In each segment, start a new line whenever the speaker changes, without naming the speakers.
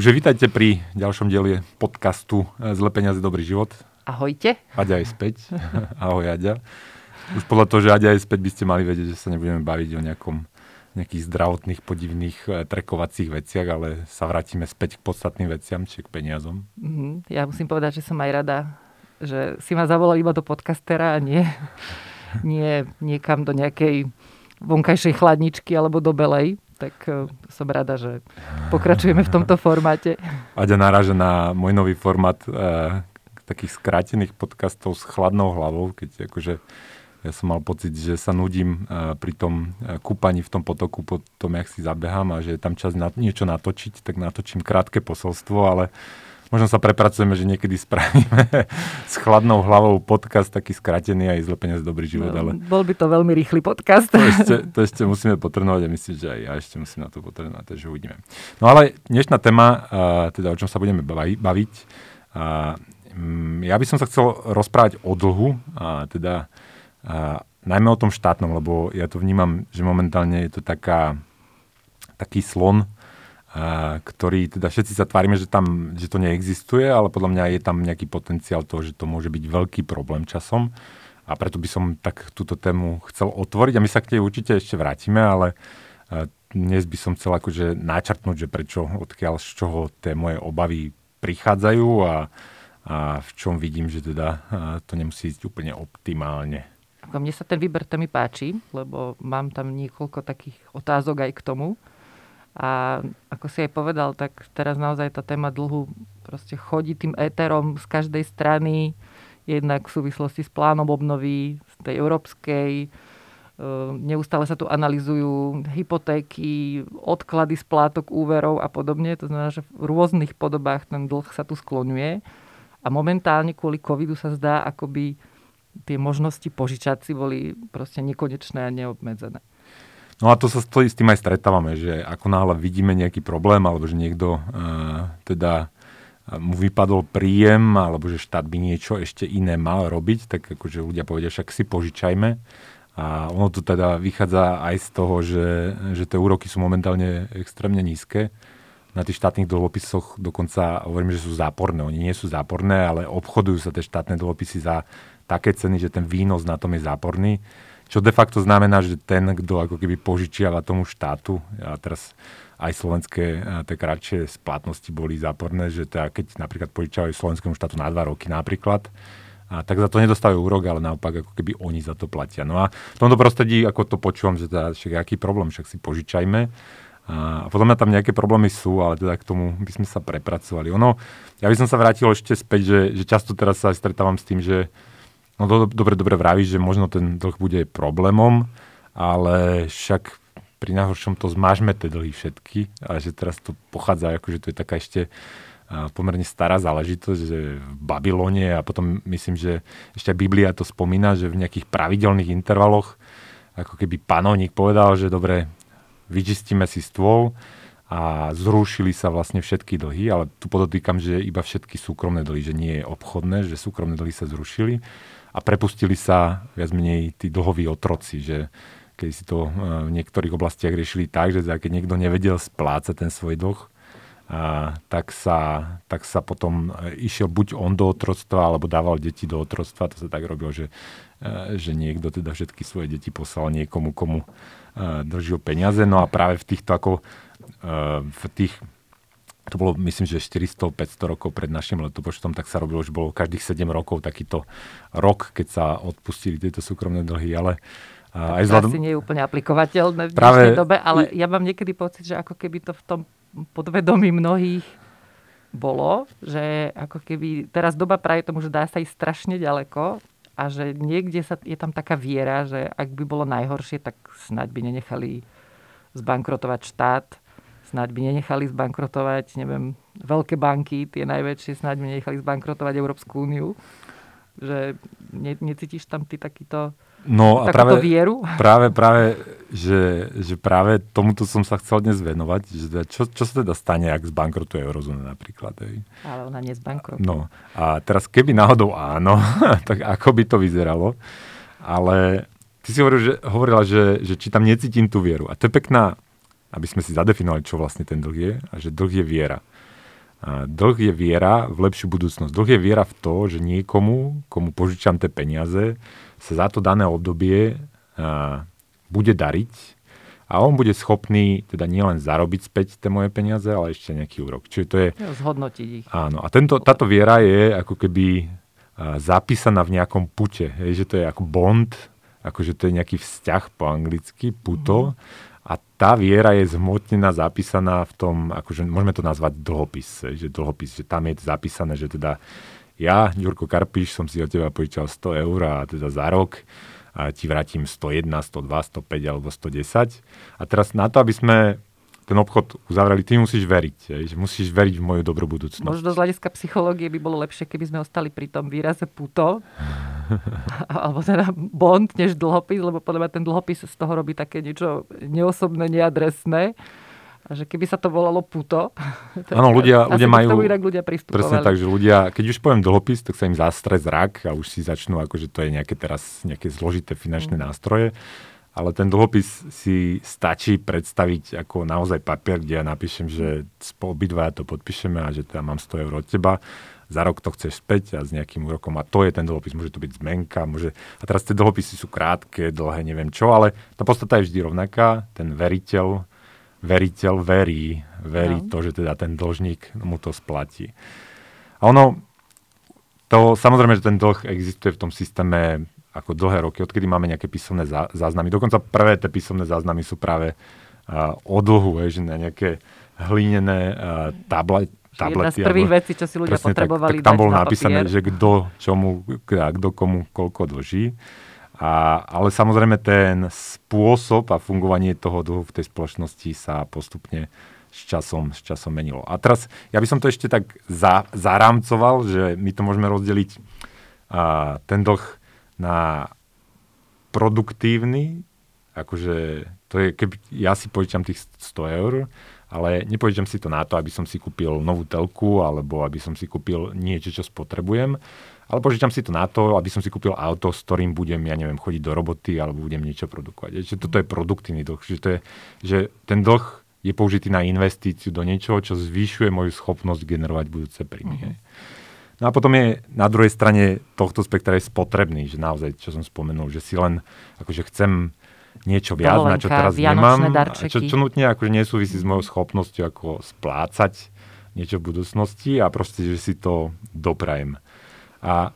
Takže vítajte pri ďalšom dieli podcastu eh, Zle peniaze, dobrý život.
Ahojte.
Aďa je späť. Ahoj Aďa. Už podľa toho, že Aďa je späť, by ste mali vedieť, že sa nebudeme baviť o nejakom nejakých zdravotných, podivných eh, trekovacích veciach, ale sa vrátime späť k podstatným veciam, či k peniazom.
Mm, ja musím povedať, že som aj rada, že si ma zavolal iba do podcastera a nie, nie niekam do nejakej vonkajšej chladničky alebo do belej tak uh, som rada, že pokračujeme v tomto formáte.
Aďa naráža na môj nový formát uh, takých skrátených podcastov s chladnou hlavou, keď akože ja som mal pocit, že sa nudím uh, pri tom uh, kúpaní v tom potoku po tom, jak si zabehám a že je tam čas na, niečo natočiť, tak natočím krátke posolstvo, ale Možno sa prepracujeme, že niekedy spravíme s chladnou hlavou podcast taký skratený aj zle peniaz dobrý život. No, ale...
Bol by to veľmi rýchly podcast.
To ešte, to ešte musíme potrnovať a myslím, že aj ja ešte musím na to potrnovať, takže uvidíme. No ale dnešná téma, teda o čom sa budeme baviť, ja by som sa chcel rozprávať o dlhu, a teda a najmä o tom štátnom, lebo ja to vnímam, že momentálne je to taká, taký slon, ktorý, teda všetci sa tvárime, že, tam, že to neexistuje, ale podľa mňa je tam nejaký potenciál toho, že to môže byť veľký problém časom. A preto by som tak túto tému chcel otvoriť a my sa k tej určite ešte vrátime, ale dnes by som chcel akože načrtnúť, že prečo, odkiaľ, z čoho tie moje obavy prichádzajú a, a v čom vidím, že teda to nemusí ísť úplne optimálne.
Mne sa ten výber témy páči, lebo mám tam niekoľko takých otázok aj k tomu. A ako si aj povedal, tak teraz naozaj tá téma dlhu proste chodí tým éterom z každej strany, jednak v súvislosti s plánom obnovy, z tej európskej, e, neustále sa tu analizujú hypotéky, odklady splátok úverov a podobne. To znamená, že v rôznych podobách ten dlh sa tu skloňuje. A momentálne kvôli covidu sa zdá, akoby tie možnosti požičať si boli proste nekonečné a neobmedzené.
No a to sa s tým aj stretávame, že ako náhle vidíme nejaký problém, alebo že niekto uh, teda uh, mu vypadol príjem, alebo že štát by niečo ešte iné mal robiť, tak akože ľudia povedia, však si požičajme. A ono to teda vychádza aj z toho, že, že tie úroky sú momentálne extrémne nízke. Na tých štátnych dlhopisoch dokonca hovorím, že sú záporné. Oni nie sú záporné, ale obchodujú sa tie štátne dlhopisy za také ceny, že ten výnos na tom je záporný. Čo de facto znamená, že ten, kto ako keby požičiava tomu štátu, a teraz aj slovenské tie kratšie splatnosti boli záporné, že teda keď napríklad požičiavajú slovenskému štátu na dva roky napríklad, a tak za to nedostávajú úrok, ale naopak ako keby oni za to platia. No a v tomto prostredí, ako to počúvam, že teda však aký problém, však si požičajme. A podľa mňa tam nejaké problémy sú, ale teda k tomu by sme sa prepracovali. Ono, ja by som sa vrátil ešte späť, že, že často teraz sa stretávam s tým, že No do, dobre, dobre vravíš, že možno ten dlh bude problémom, ale však pri najhoršom to zmážme tie dlhy všetky a že teraz to pochádza, akože to je taká ešte pomerne stará záležitosť, že v Babylone a potom myslím, že ešte Biblia to spomína, že v nejakých pravidelných intervaloch ako keby panovník povedal, že dobre, vyčistíme si stôl a zrušili sa vlastne všetky dlhy, ale tu podotýkam, že iba všetky súkromné dlhy, že nie je obchodné, že súkromné dlhy sa zrušili a prepustili sa viac menej tí dlhoví otroci, že keď si to eh, v niektorých oblastiach riešili tak, že keď niekto nevedel splácať ten svoj dlh, a, tak, sa, tak sa potom eh, išiel buď on do otroctva, alebo dával deti do otroctva. To sa tak robilo, že, eh, že niekto teda všetky svoje deti poslal niekomu, komu držil peniaze. No a práve v týchto ako v tých to bolo myslím, že 400-500 rokov pred našim letopočtom, tak sa robilo, že bolo každých 7 rokov takýto rok, keď sa odpustili tieto súkromné dlhy, ale
aj vzhľadom... asi nie je úplne aplikovateľné v Práve... dobe, ale ja mám niekedy pocit, že ako keby to v tom podvedomí mnohých bolo, že ako keby teraz doba praje tomu, že dá sa ísť strašne ďaleko a že niekde sa, je tam taká viera, že ak by bolo najhoršie, tak snáď by nenechali zbankrotovať štát snáď by nenechali zbankrotovať, neviem, veľké banky, tie najväčšie, snáď by nenechali zbankrotovať Európsku úniu. Že ne, necítiš tam ty takýto
No a práve, vieru? práve, práve že, že práve tomuto som sa chcel dnes venovať, že teda čo, čo sa teda stane, ak zbankrotuje eurozóna napríklad. Hej.
Ale ona nezbankrotuje.
No a teraz keby náhodou áno, tak ako by to vyzeralo. Ale ty si hovoril, že, hovorila, že, že či tam necítim tú vieru. A to je pekná aby sme si zadefinovali, čo vlastne ten dlh je a že dlh je viera. Dlh je viera v lepšiu budúcnosť. Dlh je viera v to, že niekomu, komu požičam tie peniaze, sa za to dané obdobie bude dariť a on bude schopný teda nielen zarobiť späť tie moje peniaze, ale ešte nejaký úrok. Čiže to je...
Zhodnotiť ich.
Áno. A tento, táto viera je ako keby zapísaná v nejakom pute. Hej, že to je ako bond, akože to je nejaký vzťah po anglicky, puto. Mm a tá viera je zhmotnená, zapísaná v tom, akože môžeme to nazvať dlhopis, že dlhopis, že tam je zapísané, že teda ja, Ďurko Karpiš, som si od teba požičal 100 eur a teda za rok a ti vrátim 101, 102, 105 alebo 110. A teraz na to, aby sme ten obchod uzavreli, ty musíš veriť. Že musíš veriť v moju dobrú budúcnosť.
Možno z hľadiska psychológie by bolo lepšie, keby sme ostali pri tom výraze puto, alebo teda bond, než dlhopis, lebo podľa mňa ten dlhopis z toho robí také niečo neosobné, neadresné. A že keby sa to volalo puto,
Áno, ľudia, ľudia majú...
Inak ľudia
Presne tak, že ľudia, keď už poviem dlhopis, tak sa im zastre zrak a už si začnú, akože to je nejaké teraz nejaké zložité finančné mm. nástroje ale ten dlhopis si stačí predstaviť ako naozaj papier, kde ja napíšem, že obidva to podpíšeme a že teda mám 100 eur od teba, za rok to chceš späť a s nejakým úrokom a to je ten dlhopis, môže to byť zmenka, môže... a teraz tie dlhopisy sú krátke, dlhé, neviem čo, ale tá podstata je vždy rovnaká, ten veriteľ, veriteľ verí, verí no. to, že teda ten dlžník mu to splatí. A ono, to, samozrejme, že ten dlh existuje v tom systéme ako dlhé roky, odkedy máme nejaké písomné záznamy. Dokonca prvé tie písomné záznamy sú práve uh, o dlhu, že na nejaké hlínené uh, table, tablety.
Jedna z prvých alebo, vecí, čo si ľudia potrebovali
tak, tak tam bolo napísané, že kto čomu, kto komu koľko dlží. A, ale samozrejme ten spôsob a fungovanie toho dlhu v tej spoločnosti sa postupne s časom, s časom menilo. A teraz ja by som to ešte tak za, zarámcoval, že my to môžeme rozdeliť a, ten dlh na produktívny, akože to je, keby ja si požičam tých 100 eur, ale nepožičam si to na to, aby som si kúpil novú telku alebo aby som si kúpil niečo, čo spotrebujem, ale požičam si to na to, aby som si kúpil auto, s ktorým budem, ja neviem, chodiť do roboty alebo budem niečo produkovať. Čiže toto je produktívny dlh. Že, to je, že ten dlh je použitý na investíciu do niečoho, čo zvyšuje moju schopnosť generovať budúce príjmy. Mm-hmm. No a potom je na druhej strane tohto spektra je spotrebný, že naozaj, čo som spomenul, že si len akože chcem niečo viac, Dovolenka, na čo teraz nemám, čo, čo nutne akože nesúvisí s mojou schopnosťou ako splácať niečo v budúcnosti a proste, že si to doprajem. A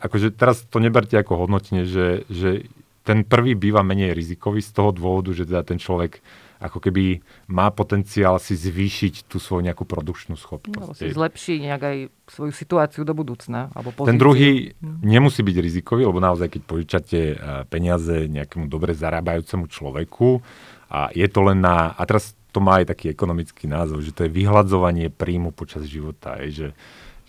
akože teraz to neberte ako hodnotenie, že, že ten prvý býva menej rizikový z toho dôvodu, že teda ten človek ako keby má potenciál si zvýšiť tú svoju nejakú produkčnú schopnosť. Alebo
si zlepší nejak aj svoju situáciu do budúcna. Alebo pozíciu.
Ten druhý hm. nemusí byť rizikový, lebo naozaj, keď požičate eh, peniaze nejakému dobre zarábajúcemu človeku a je to len na... A teraz to má aj taký ekonomický názov, že to je vyhľadzovanie príjmu počas života. Je, že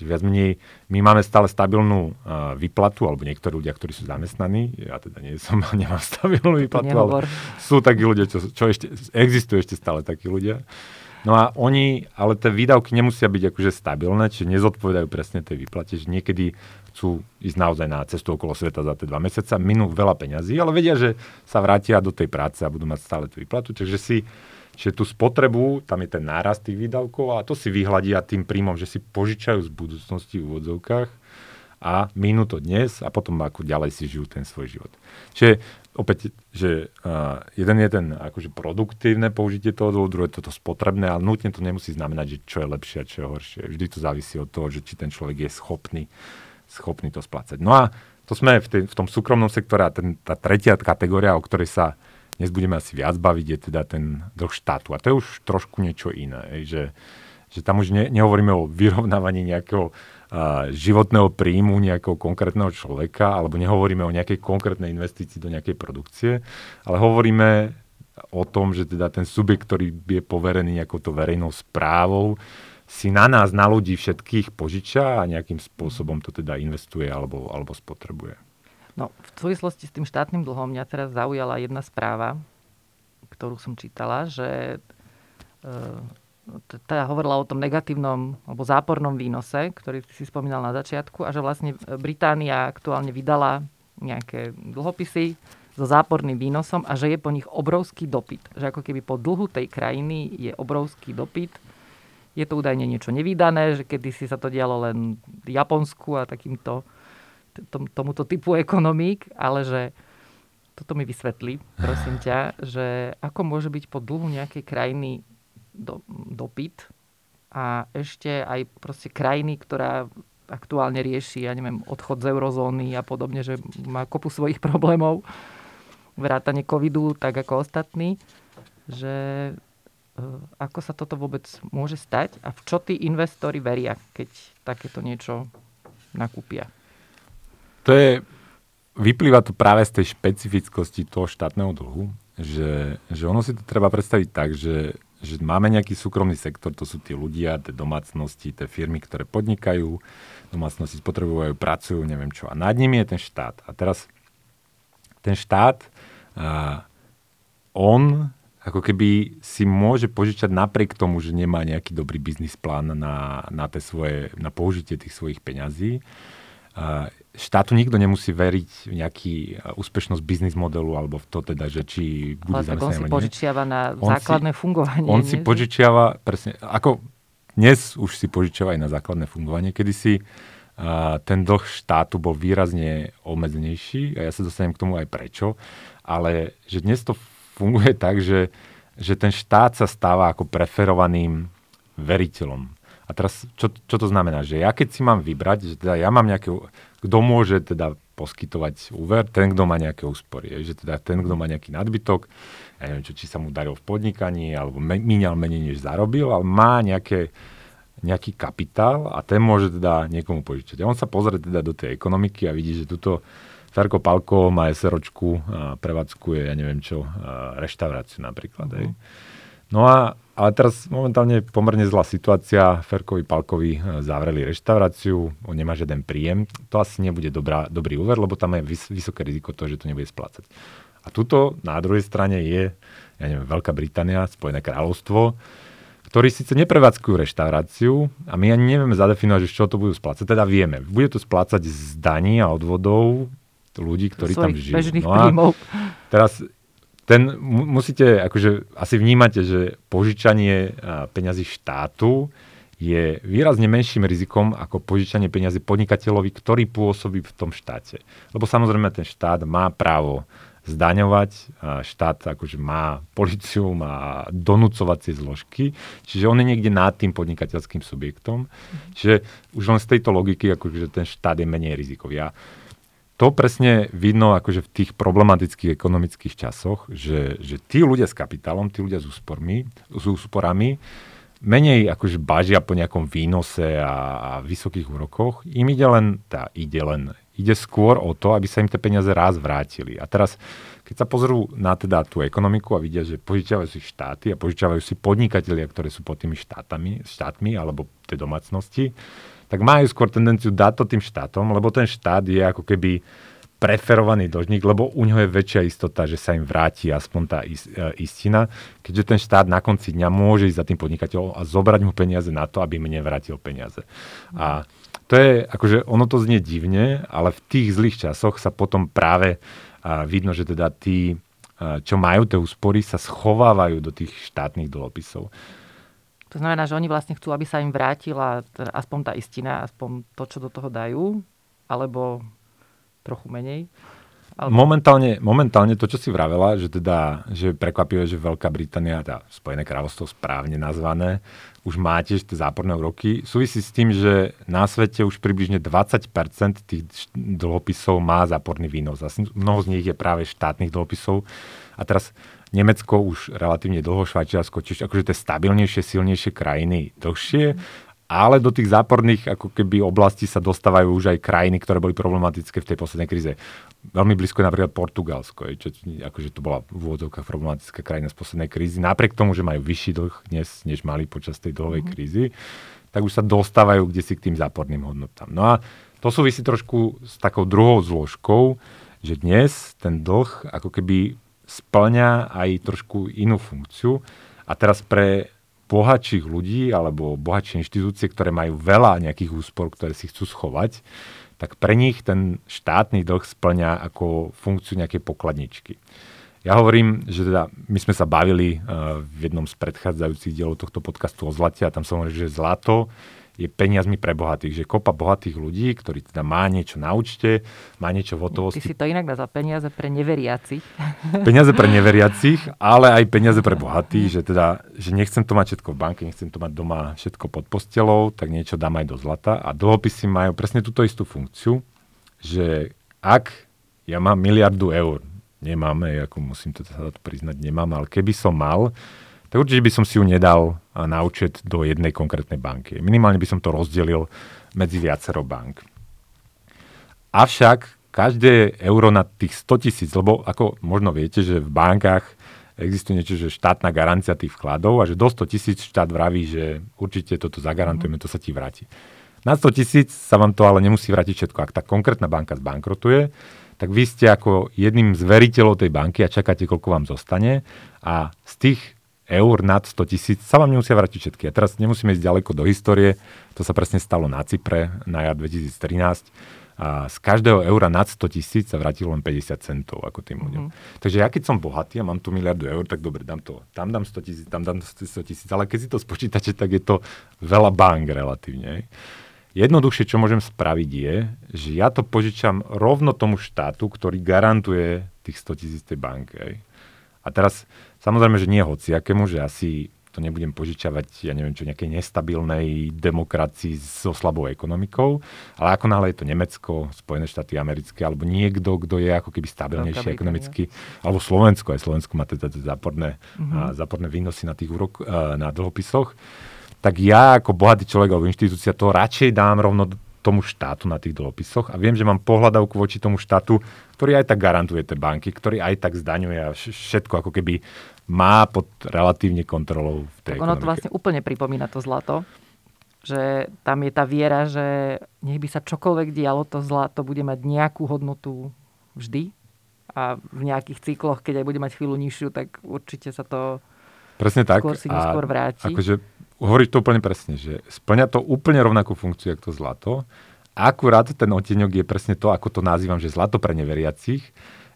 viac menej my máme stále stabilnú uh, výplatu, alebo niektorí ľudia, ktorí sú zamestnaní, ja teda nie som, nemám stabilnú výplatu, ale sú takí ľudia, čo, čo ešte, existujú ešte stále takí ľudia. No a oni, ale tie výdavky nemusia byť akože stabilné, čiže nezodpovedajú presne tej výplate, že niekedy chcú ísť naozaj na cestu okolo sveta za tie dva mesiaca, minú veľa peňazí, ale vedia, že sa vrátia do tej práce a budú mať stále tú výplatu, takže si Čiže tú spotrebu, tam je ten nárast tých výdavkov a to si vyhľadia tým príjmom, že si požičajú z budúcnosti v úvodzovkách a minú to dnes a potom ako ďalej si žijú ten svoj život. Čiže opäť, že uh, jeden je ten akože produktívne použitie toho dlhu, druhé toto spotrebné, ale nutne to nemusí znamenať, že čo je lepšie a čo je horšie. Vždy to závisí od toho, že či ten človek je schopný, schopný to splácať. No a to sme v, tej, v tom súkromnom sektore a ten, tá tretia kategória, o ktorej sa dnes budeme asi viac baviť, je teda ten dlh štátu. A to je už trošku niečo iné. Že, že tam už ne, nehovoríme o vyrovnávaní nejakého životného príjmu nejakého konkrétneho človeka, alebo nehovoríme o nejakej konkrétnej investícii do nejakej produkcie, ale hovoríme o tom, že teda ten subjekt, ktorý je poverený nejakou to verejnou správou, si na nás, na ľudí všetkých požiča a nejakým spôsobom to teda investuje alebo, alebo spotrebuje.
No, v súvislosti s tým štátnym dlhom mňa teraz zaujala jedna správa, ktorú som čítala, že teda hovorila o tom negatívnom alebo zápornom výnose, ktorý si spomínal na začiatku a že vlastne Británia aktuálne vydala nejaké dlhopisy so záporným výnosom a že je po nich obrovský dopyt. Že ako keby po dlhu tej krajiny je obrovský dopyt. je to údajne niečo nevydané, že kedysi sa to dialo len Japonsku a takýmto tom, tomuto typu ekonomík, ale že toto mi vysvetlí, prosím ťa, že ako môže byť po dlhu nejakej krajiny do, dopyt a ešte aj proste krajiny, ktorá aktuálne rieši, ja neviem, odchod z eurozóny a podobne, že má kopu svojich problémov, vrátanie covidu, tak ako ostatní, že e, ako sa toto vôbec môže stať a v čo tí investori veria, keď takéto niečo nakúpia?
To je, vyplýva to práve z tej špecifickosti toho štátneho dlhu, že, že ono si to treba predstaviť tak, že že máme nejaký súkromný sektor, to sú tí ľudia, tie domácnosti, tie firmy, ktoré podnikajú, domácnosti spotrebujú, pracujú, neviem čo. A nad nimi je ten štát. A teraz ten štát, a on ako keby si môže požičať napriek tomu, že nemá nejaký dobrý biznis plán na, na, na použitie tých svojich peňazí štátu nikto nemusí veriť v nejaký úspešnosť biznis modelu alebo v to teda, že či bude
Ale on si požičiava na on základné
si,
fungovanie.
On nie? si požičiava, presne, ako dnes už si požičiava aj na základné fungovanie, kedy si uh, ten dlh štátu bol výrazne obmedzenejší a ja sa dostanem k tomu aj prečo, ale že dnes to funguje tak, že, že ten štát sa stáva ako preferovaným veriteľom a teraz, čo, čo to znamená? Že ja keď si mám vybrať, že teda ja mám nejaké, kto môže teda poskytovať úver, ten, kto má nejaké úspory. Že teda ten, kto má nejaký nadbytok, ja neviem, čo, či sa mu daril v podnikaní, alebo míňal menej, než zarobil, ale má nejaké, nejaký kapitál a ten môže teda niekomu požičať. A on sa pozrie teda do tej ekonomiky a vidí, že tuto Ferko Palko má SROčku a prevádzkuje, ja neviem čo, reštauráciu napríklad. Uh-huh. No a ale teraz momentálne je pomerne zlá situácia. Ferkovi Palkovi e, zavreli reštauráciu, on nemá žiaden príjem. To asi nebude dobrá, dobrý úver, lebo tam je vys- vysoké riziko toho, že to nebude splácať. A tuto na druhej strane je, ja neviem, Veľká Británia, Spojené kráľovstvo, ktorí síce neprevádzkujú reštauráciu a my ani nevieme zadefinovať, že čo to budú splácať. Teda vieme, bude to splácať z daní a odvodov ľudí, ktorí tam žijú.
No a
teraz ten musíte, akože asi vnímate, že požičanie peňazí štátu je výrazne menším rizikom ako požičanie peňazí podnikateľovi, ktorý pôsobí v tom štáte. Lebo samozrejme ten štát má právo zdaňovať, štát akože má policiu, má donúcovacie zložky, čiže on je niekde nad tým podnikateľským subjektom. Čiže už len z tejto logiky, akože ten štát je menej rizikový. Ja to presne vidno akože v tých problematických ekonomických časoch, že, že tí ľudia s kapitálom, tí ľudia s, úspormi, s úsporami, menej akože bažia po nejakom výnose a, a vysokých úrokoch. Im ide len, tá, ide len, ide skôr o to, aby sa im tie peniaze raz vrátili. A teraz, keď sa pozrú na teda tú ekonomiku a vidia, že požičiavajú si štáty a požičiavajú si podnikatelia, ktoré sú pod tými štátami, štátmi alebo tie domácnosti, tak majú skôr tendenciu dať to tým štátom, lebo ten štát je ako keby preferovaný dlžník, lebo u neho je väčšia istota, že sa im vráti aspoň tá e, istina, keďže ten štát na konci dňa môže ísť za tým podnikateľom a zobrať mu peniaze na to, aby mne vrátil peniaze. A to je, akože ono to znie divne, ale v tých zlých časoch sa potom práve vidno, že teda tí, čo majú tie úspory, sa schovávajú do tých štátnych dlhopisov.
To znamená, že oni vlastne chcú, aby sa im vrátila aspoň tá istina, aspoň to, čo do toho dajú, alebo trochu menej.
Ale... Momentálne, momentálne to, čo si vravela, že teda, že prekvapivé, že Veľká Británia, teda Spojené kráľovstvo správne nazvané, už má tiež tie záporné úroky, súvisí s tým, že na svete už približne 20% tých dlhopisov má záporný výnos. A mnoho z nich je práve štátnych dlhopisov. A teraz Nemecko už relatívne dlho, Švajčiarsko, čiže akože tie stabilnejšie, silnejšie krajiny dlhšie, ale do tých záporných ako keby oblastí sa dostávajú už aj krajiny, ktoré boli problematické v tej poslednej kríze. Veľmi blízko je napríklad Portugalsko, čo, akože to bola v úvodzovkách problematická krajina z poslednej krízy. Napriek tomu, že majú vyšší dlh dnes, než mali počas tej dlhovej mm. krízy, tak už sa dostávajú kde si k tým záporným hodnotám. No a to súvisí trošku s takou druhou zložkou, že dnes ten dlh ako keby splňa aj trošku inú funkciu. A teraz pre bohatších ľudí alebo bohatšie inštitúcie, ktoré majú veľa nejakých úspor, ktoré si chcú schovať, tak pre nich ten štátny dlh splňa ako funkciu nejakej pokladničky. Ja hovorím, že teda my sme sa bavili uh, v jednom z predchádzajúcich dielov tohto podcastu o zlate a tam som hovoril, že zlato je peniazmi pre bohatých, že kopa bohatých ľudí, ktorí teda má niečo na účte, má niečo v hotovosti.
Ty si to inak za peniaze pre neveriacich.
Peniaze pre neveriacich, ale aj peniaze pre bohatých, že teda, že nechcem to mať všetko v banke, nechcem to mať doma všetko pod postelou, tak niečo dám aj do zlata. A dlhopisy majú presne túto istú funkciu, že ak ja mám miliardu eur, nemáme, ako musím teda sa to priznať, nemám, ale keby som mal, tak určite by som si ju nedal na účet do jednej konkrétnej banky. Minimálne by som to rozdelil medzi viacero bank. Avšak každé euro na tých 100 tisíc, lebo ako možno viete, že v bankách existuje niečo, že štátna garancia tých vkladov a že do 100 tisíc štát vraví, že určite toto zagarantujeme, to sa ti vráti. Na 100 tisíc sa vám to ale nemusí vrátiť všetko. Ak tá konkrétna banka zbankrotuje, tak vy ste ako jedným z veriteľov tej banky a čakáte, koľko vám zostane a z tých eur nad 100 tisíc sa vám nemusia vrátiť všetky. A teraz nemusíme ísť ďaleko do histórie, to sa presne stalo na Cypre na jar 2013. A z každého eura nad 100 tisíc sa vrátilo len 50 centov ako tým ľuďom. Mm-hmm. Takže ja keď som bohatý a mám tu miliardu eur, tak dobre, dám to. Tam dám 100 tisíc, tam dám 100 tisíc, ale keď si to spočítate, tak je to veľa bank relatívne. Jednoduchšie, čo môžem spraviť je, že ja to požičam rovno tomu štátu, ktorý garantuje tých 100 tisíc tej banke. A teraz Samozrejme, že nie hociakému, že asi to nebudem požičavať, ja neviem čo, nejakej nestabilnej demokracii so slabou ekonomikou, ale ako náhle je to Nemecko, Spojené štáty americké, alebo niekto, kto je ako keby stabilnejší ekonomicky, alebo Slovensko, aj Slovensko má teda záporné, uh-huh. záporné výnosy na tých úrok, na dlhopisoch, tak ja ako bohatý človek alebo inštitúcia to radšej dám rovno tomu štátu na tých dlhopisoch a viem, že mám pohľadavku voči tomu štátu, ktorý aj tak garantuje tie banky, ktorý aj tak zdaňuje a všetko ako keby má pod relatívne kontrolou v tej tak
ono to vlastne úplne pripomína to zlato, že tam je tá viera, že nech by sa čokoľvek dialo, to zlato bude mať nejakú hodnotu vždy a v nejakých cykloch, keď aj bude mať chvíľu nižšiu, tak určite sa to
Presne tak.
skôr si neskôr vráti.
Akože hovoríš to úplne presne, že splňa to úplne rovnakú funkciu, ako to zlato. Akurát ten oteňok je presne to, ako to nazývam, že zlato pre neveriacich,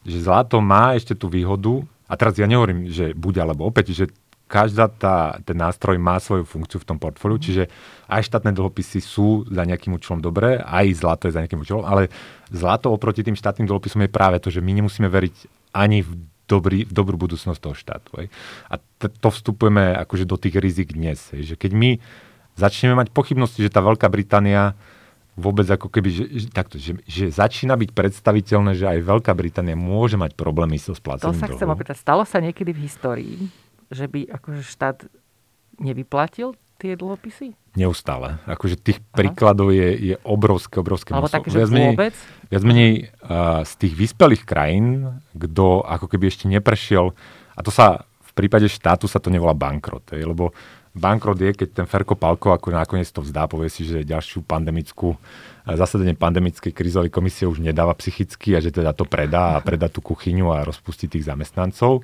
že zlato má ešte tú výhodu, a teraz ja nehovorím, že buď alebo opäť, že každá tá, ten nástroj má svoju funkciu v tom portfóliu, mm. čiže aj štátne dlhopisy sú za nejakým účelom dobré, aj zlato je za nejakým účelom, ale zlato oproti tým štátnym dlhopisom je práve to, že my nemusíme veriť ani v dobrý, v dobrú budúcnosť toho štátu. Hej. A t- to vstupujeme akože do tých rizik dnes. Hej. Že keď my začneme mať pochybnosti, že tá Veľká Británia vôbec ako keby, že, takto, že, že začína byť predstaviteľné, že aj Veľká Británia môže mať problémy so splácaním
To sa chcem opýtať. Stalo sa niekedy v histórii, že by akože štát nevyplatil tie dlhopisy?
Neustále. Akože tých Aha. príkladov je, je obrovské, obrovské
Alebo také, že viac menej, vôbec?
Viac menej uh, z tých vyspelých krajín, kto ako keby ešte neprešiel, a to sa v prípade štátu sa to nevolá bankrot, je, lebo bankrot je, keď ten Ferko Palko ako nakoniec to vzdá, povie si, že ďalšiu pandemickú, zasadenie pandemickej krízovej komisie už nedáva psychicky a že teda to predá a predá tú kuchyňu a rozpustí tých zamestnancov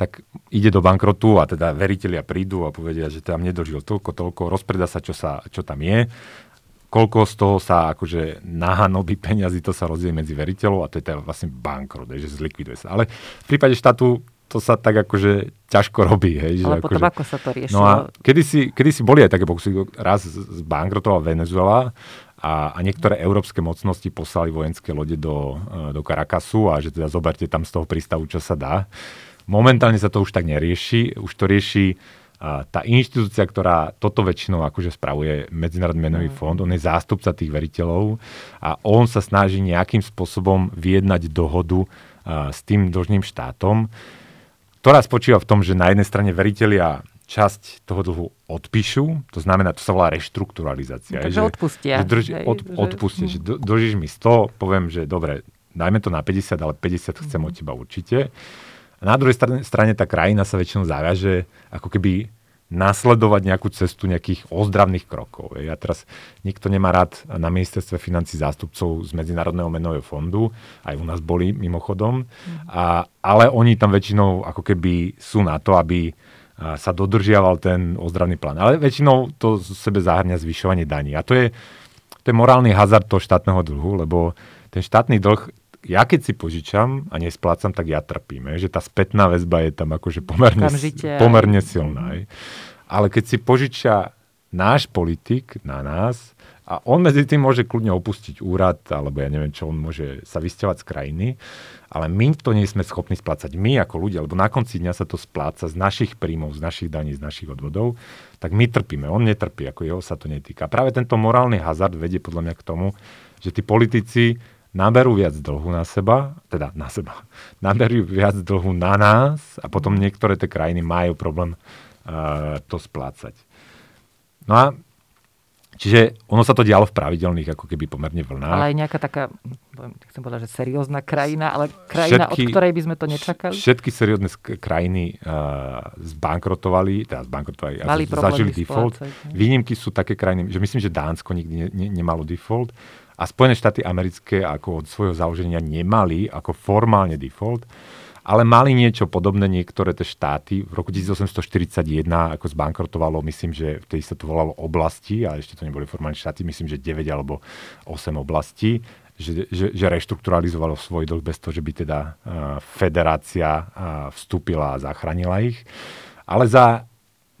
tak ide do bankrotu a teda veriteľia prídu a povedia, že tam nedožil toľko, toľko, rozpreda sa, čo, sa, čo tam je, koľko z toho sa akože nahanobí peniazy, to sa rozdieje medzi veriteľov a to je teda vlastne bankrot, že zlikviduje sa. Ale v prípade štátu to sa tak akože ťažko robí. Hej,
Ale
že
potom
akože,
ako sa to riešilo?
No a kedysi, kedysi boli aj také pokusy, raz zbankrotovala Venezuela a, a niektoré európske mocnosti poslali vojenské lode do, e, do Caracasu a že teda zoberte tam z toho prístavu, čo sa dá. Momentálne sa to už tak nerieši, už to rieši a tá inštitúcia, ktorá toto väčšinou akože spravuje Medzinárodný menový mm. fond, on je zástupca tých veriteľov a on sa snaží nejakým spôsobom vyjednať dohodu a, s tým dlžným štátom, ktorá spočíva v tom, že na jednej strane veriteľia časť toho dlhu odpíšu, to znamená, to sa volá reštrukturalizácia.
No, takže odpustia.
Že drž, od, že... odpustia, že do, dožíš mi 100, poviem, že dobre, dajme to na 50, ale 50 chcem mm. od teba určite. A na druhej strane, strane tá krajina sa väčšinou zaviaže ako keby nasledovať nejakú cestu nejakých ozdravných krokov. Ja teraz nikto nemá rád na ministerstve financí zástupcov z Medzinárodného menového fondu, aj u nás boli mimochodom, mm. a, ale oni tam väčšinou ako keby sú na to, aby sa dodržiaval ten ozdravný plán. Ale väčšinou to sebe zahrňa zvyšovanie daní. A to je, to je morálny hazard toho štátneho dlhu, lebo ten štátny dlh ja keď si požičam a nesplácam, tak ja trpím. Že tá spätná väzba je tam akože pomerne, pomerne silná. Aj. Ale keď si požičia náš politik na nás a on medzi tým môže kľudne opustiť úrad, alebo ja neviem čo, on môže sa vysťovať z krajiny, ale my to nie sme schopní splácať my ako ľudia, lebo na konci dňa sa to spláca z našich príjmov, z našich daní, z našich odvodov, tak my trpíme. On netrpí, ako jeho sa to netýka. Práve tento morálny hazard vedie podľa mňa k tomu, že tí politici naberú viac dlhu na seba, teda na seba, naberú viac dlhu na nás a potom niektoré tie krajiny majú problém uh, to splácať. No a Čiže ono sa to dialo v pravidelných ako keby pomerne vlnách.
Ale aj nejaká taká, chcem povedať, že seriózna krajina, ale krajina, všetky, od ktorej by sme to nečakali?
Všetky seriózne krajiny uh, zbankrotovali, teda zbankrotovali,
Mali
zažili default. Splácať, Výnimky sú také krajiny, že myslím, že Dánsko nikdy ne, ne, nemalo default a Spojené štáty americké ako od svojho založenia nemali ako formálne default ale mali niečo podobné niektoré tie štáty. V roku 1841 ako zbankrotovalo, myslím, že vtedy sa to volalo oblasti, a ešte to neboli formálne štáty, myslím, že 9 alebo 8 oblastí, že, že, že reštrukturalizovalo svoj dlh bez toho, že by teda uh, federácia uh, vstúpila a zachránila ich. Ale za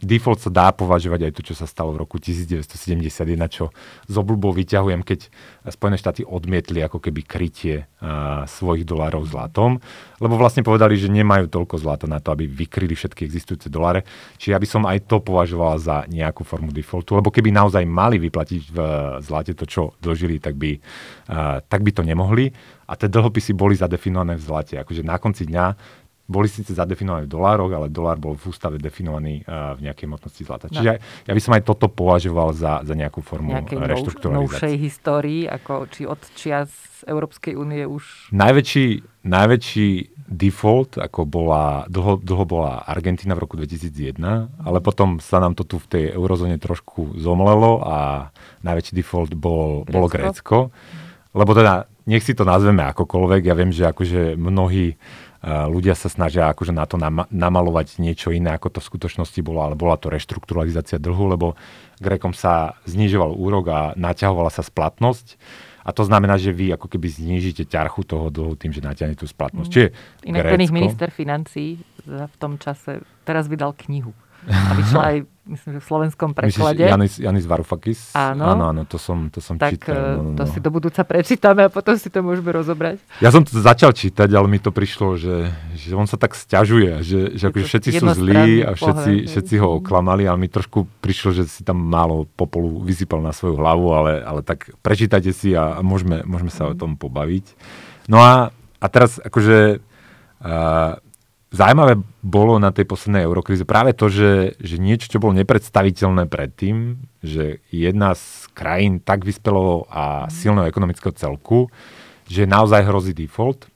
default sa dá považovať aj to, čo sa stalo v roku 1971, čo z obľubou vyťahujem, keď Spojené štáty odmietli ako keby krytie uh, svojich dolárov zlatom, lebo vlastne povedali, že nemajú toľko zlata na to, aby vykryli všetky existujúce doláre. Čiže ja by som aj to považoval za nejakú formu defaultu, lebo keby naozaj mali vyplatiť v zlate to, čo dožili, tak by, uh, tak by to nemohli. A tie dlhopisy boli zadefinované v zlate. Akože na konci dňa boli síce zadefinované v dolároch, ale dolár bol v ústave definovaný uh, v nejakej motnosti zlata. No. Čiže ja by som aj toto považoval za, za nejakú formu reštrukturalizácie.
novšej histórii, ako či od čias Európskej únie už...
Najväčší, najväčší default, ako bola, dlho, dlho bola Argentina v roku 2001, ale potom sa nám to tu v tej eurozóne trošku zomlelo a najväčší default bol, Grécko? bolo Grécko. Lebo teda, nech si to nazveme akokoľvek, ja viem, že akože mnohí ľudia sa snažia akože na to namalovať niečo iné, ako to v skutočnosti bolo, ale bola to reštrukturalizácia dlhu, lebo Grekom sa znižoval úrok a naťahovala sa splatnosť. A to znamená, že vy ako keby znížite ťarchu toho dlhu tým, že natiahnete tú splatnosť. Mm. Čiže
Inak Grécko... minister financí v tom čase teraz vydal knihu a vyšla aj, myslím, že v slovenskom preklade.
Myslíš Janis, Janis Varoufakis?
Áno.
Áno, áno, to som, to som
tak,
čítal.
No, no, to no. si do budúca prečítame a potom si to môžeme rozobrať.
Ja som to začal čítať, ale mi to prišlo, že, že on sa tak stiažuje, že, že akože všetci sú zlí a všetci, pohľad, všetci ho oklamali, ale mi trošku prišlo, že si tam málo popolu vysypal na svoju hlavu, ale, ale tak prečítajte si a, a môžeme, môžeme sa mm. o tom pobaviť. No a, a teraz akože uh, Zajímavé bolo na tej poslednej eurokríze práve to, že, že niečo, čo bolo nepredstaviteľné predtým, že jedna z krajín tak vyspelo a silného ekonomického celku, že naozaj hrozí default.